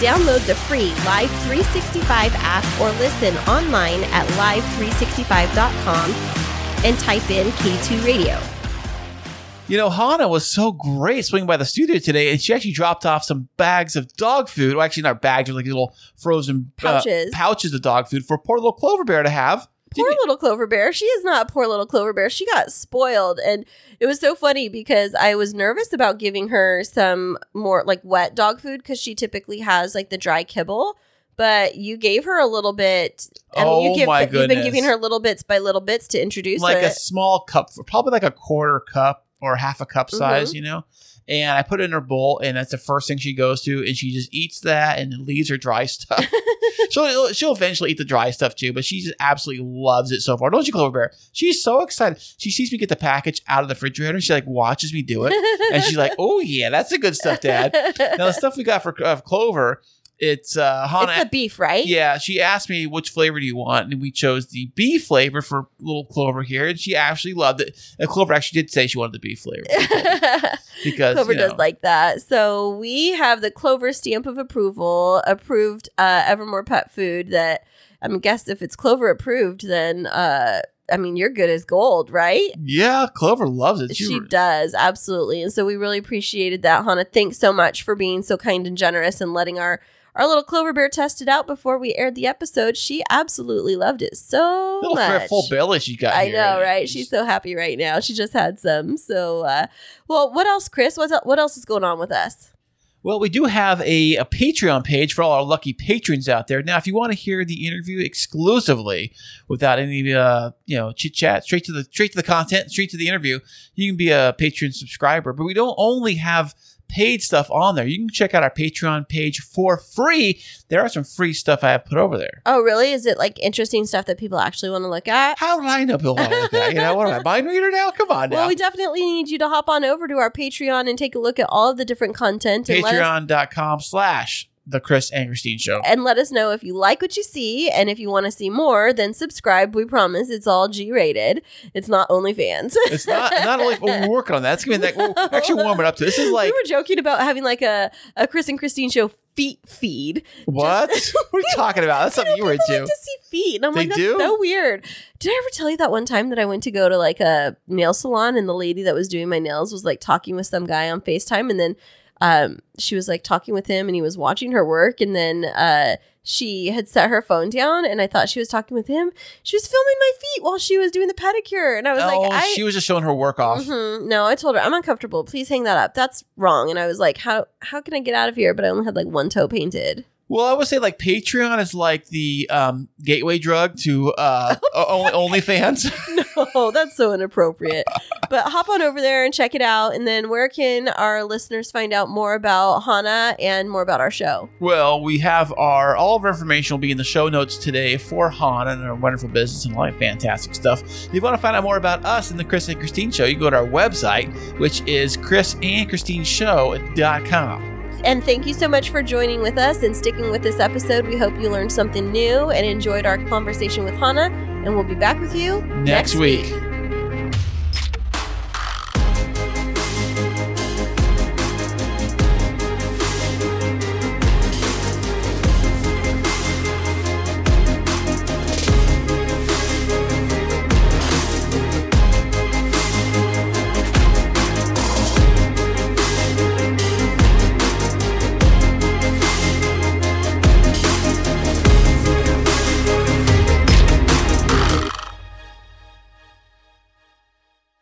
Download the free Live 365 app or listen online at live365.com and type in K2 Radio. You know, Hanna was so great swinging by the studio today, and she actually dropped off some bags of dog food. Well, actually, not bags, but like little frozen uh, Pouches. pouches of dog food for poor little Clover Bear to have. Poor Didn't- little Clover Bear. She is not a poor little Clover Bear. She got spoiled. And it was so funny because I was nervous about giving her some more like wet dog food because she typically has like the dry kibble. But you gave her a little bit. I mean, you Oh give, my You've been giving her little bits by little bits to introduce like it. a small cup, probably like a quarter cup or half a cup Mm-hmm. size, you know. And I put it in her bowl, and that's the first thing she goes to, and she just eats that and leaves her dry (laughs) stuff. (laughs) she'll she'll eventually eat the dry stuff too, but she just absolutely loves it so far. Don't you, Clover Bear? She's so excited. She sees me get the package out of the refrigerator. She like watches me do it, and she's like, "Oh yeah, that's the good stuff, Dad." (laughs) now the stuff we got for uh, Clover, it's uh, Hanna. it's the beef, right? Yeah, she asked me which flavor do you want, and we chose the beef flavor for little Clover here, and she actually loved it. And Clover actually did say she wanted the beef flavor (laughs) because Clover you know, does like that. So we have the Clover stamp of approval, approved uh, Evermore pet food. That I mean, guess if it's Clover approved, then uh, I mean, you're good as gold, right? yeah, Clover loves it. She does absolutely, and so we really appreciated that, Hanna. Thanks so much for being so kind and generous and letting our our little Clover Bear tested out before we aired the episode. She absolutely loved it so little much. full belly she got. I here. know, right? She's so happy right now. She just had some. So, uh, well, what else, Kris? What's what else is going on with us? Well, we do have a, a Patreon page for all our lucky patrons out there. Now, if you want to hear the interview exclusively without any uh, you know chit chat, straight to the straight to the content, straight to the interview, you can be a Patreon subscriber. But we don't only have paid stuff on there. You can check out our Patreon page for free. There are some free stuff I have put over there. Oh, really? Is it like interesting stuff that people actually want to look at? How did I know people want to look at? You know, what am I, mind reader now? Come on (laughs) now. Well, we definitely need you to hop on over to our Patreon and take a look at all of the different content and let us Patreon.com slash the Kris and Kristine Show. and let us know if you like what you see and if you want to see more then subscribe we promise it's all g-rated it's not OnlyFans. (laughs) It's not not only we're working on that. It's gonna be like we're actually warming up to. This is like we were joking about having like a, a kris and kristine show feet feed what? (laughs) what are you (laughs) talking about? That's something you were into. like to see feet and i'm They like that's do? so weird did i ever tell you that one time that i went to go to like a nail salon and the lady that was doing my nails was like talking with some guy on facetime and then um she was like talking with him and he was watching her work and then uh she had set her phone down and I thought she was talking with him. She was filming my feet while she was doing the pedicure. And I was oh, like, I she was just showing her work off. Mhm. No, I told her I'm uncomfortable. Please hang that up. That's wrong. And I was like, how how can I get out of here? But I only had like one toe painted. Well, I would say like Patreon is like the um, gateway drug to uh, (laughs) only OnlyFans. (laughs) No, that's so inappropriate. but hop on over there and check it out. And then where can our listeners find out more about Hanna and more about our show? well, we have our all of our information will be in the show notes today for Han and our wonderful business and all that fantastic stuff. If you want to find out more about us and the Kris and Kristine Show, you can go to our website, which is chrisandchristineshow.com. And thank you so much for joining with us and sticking with this episode. We hope you learned something new and enjoyed our conversation with Hanna. And we'll be back with you Next week.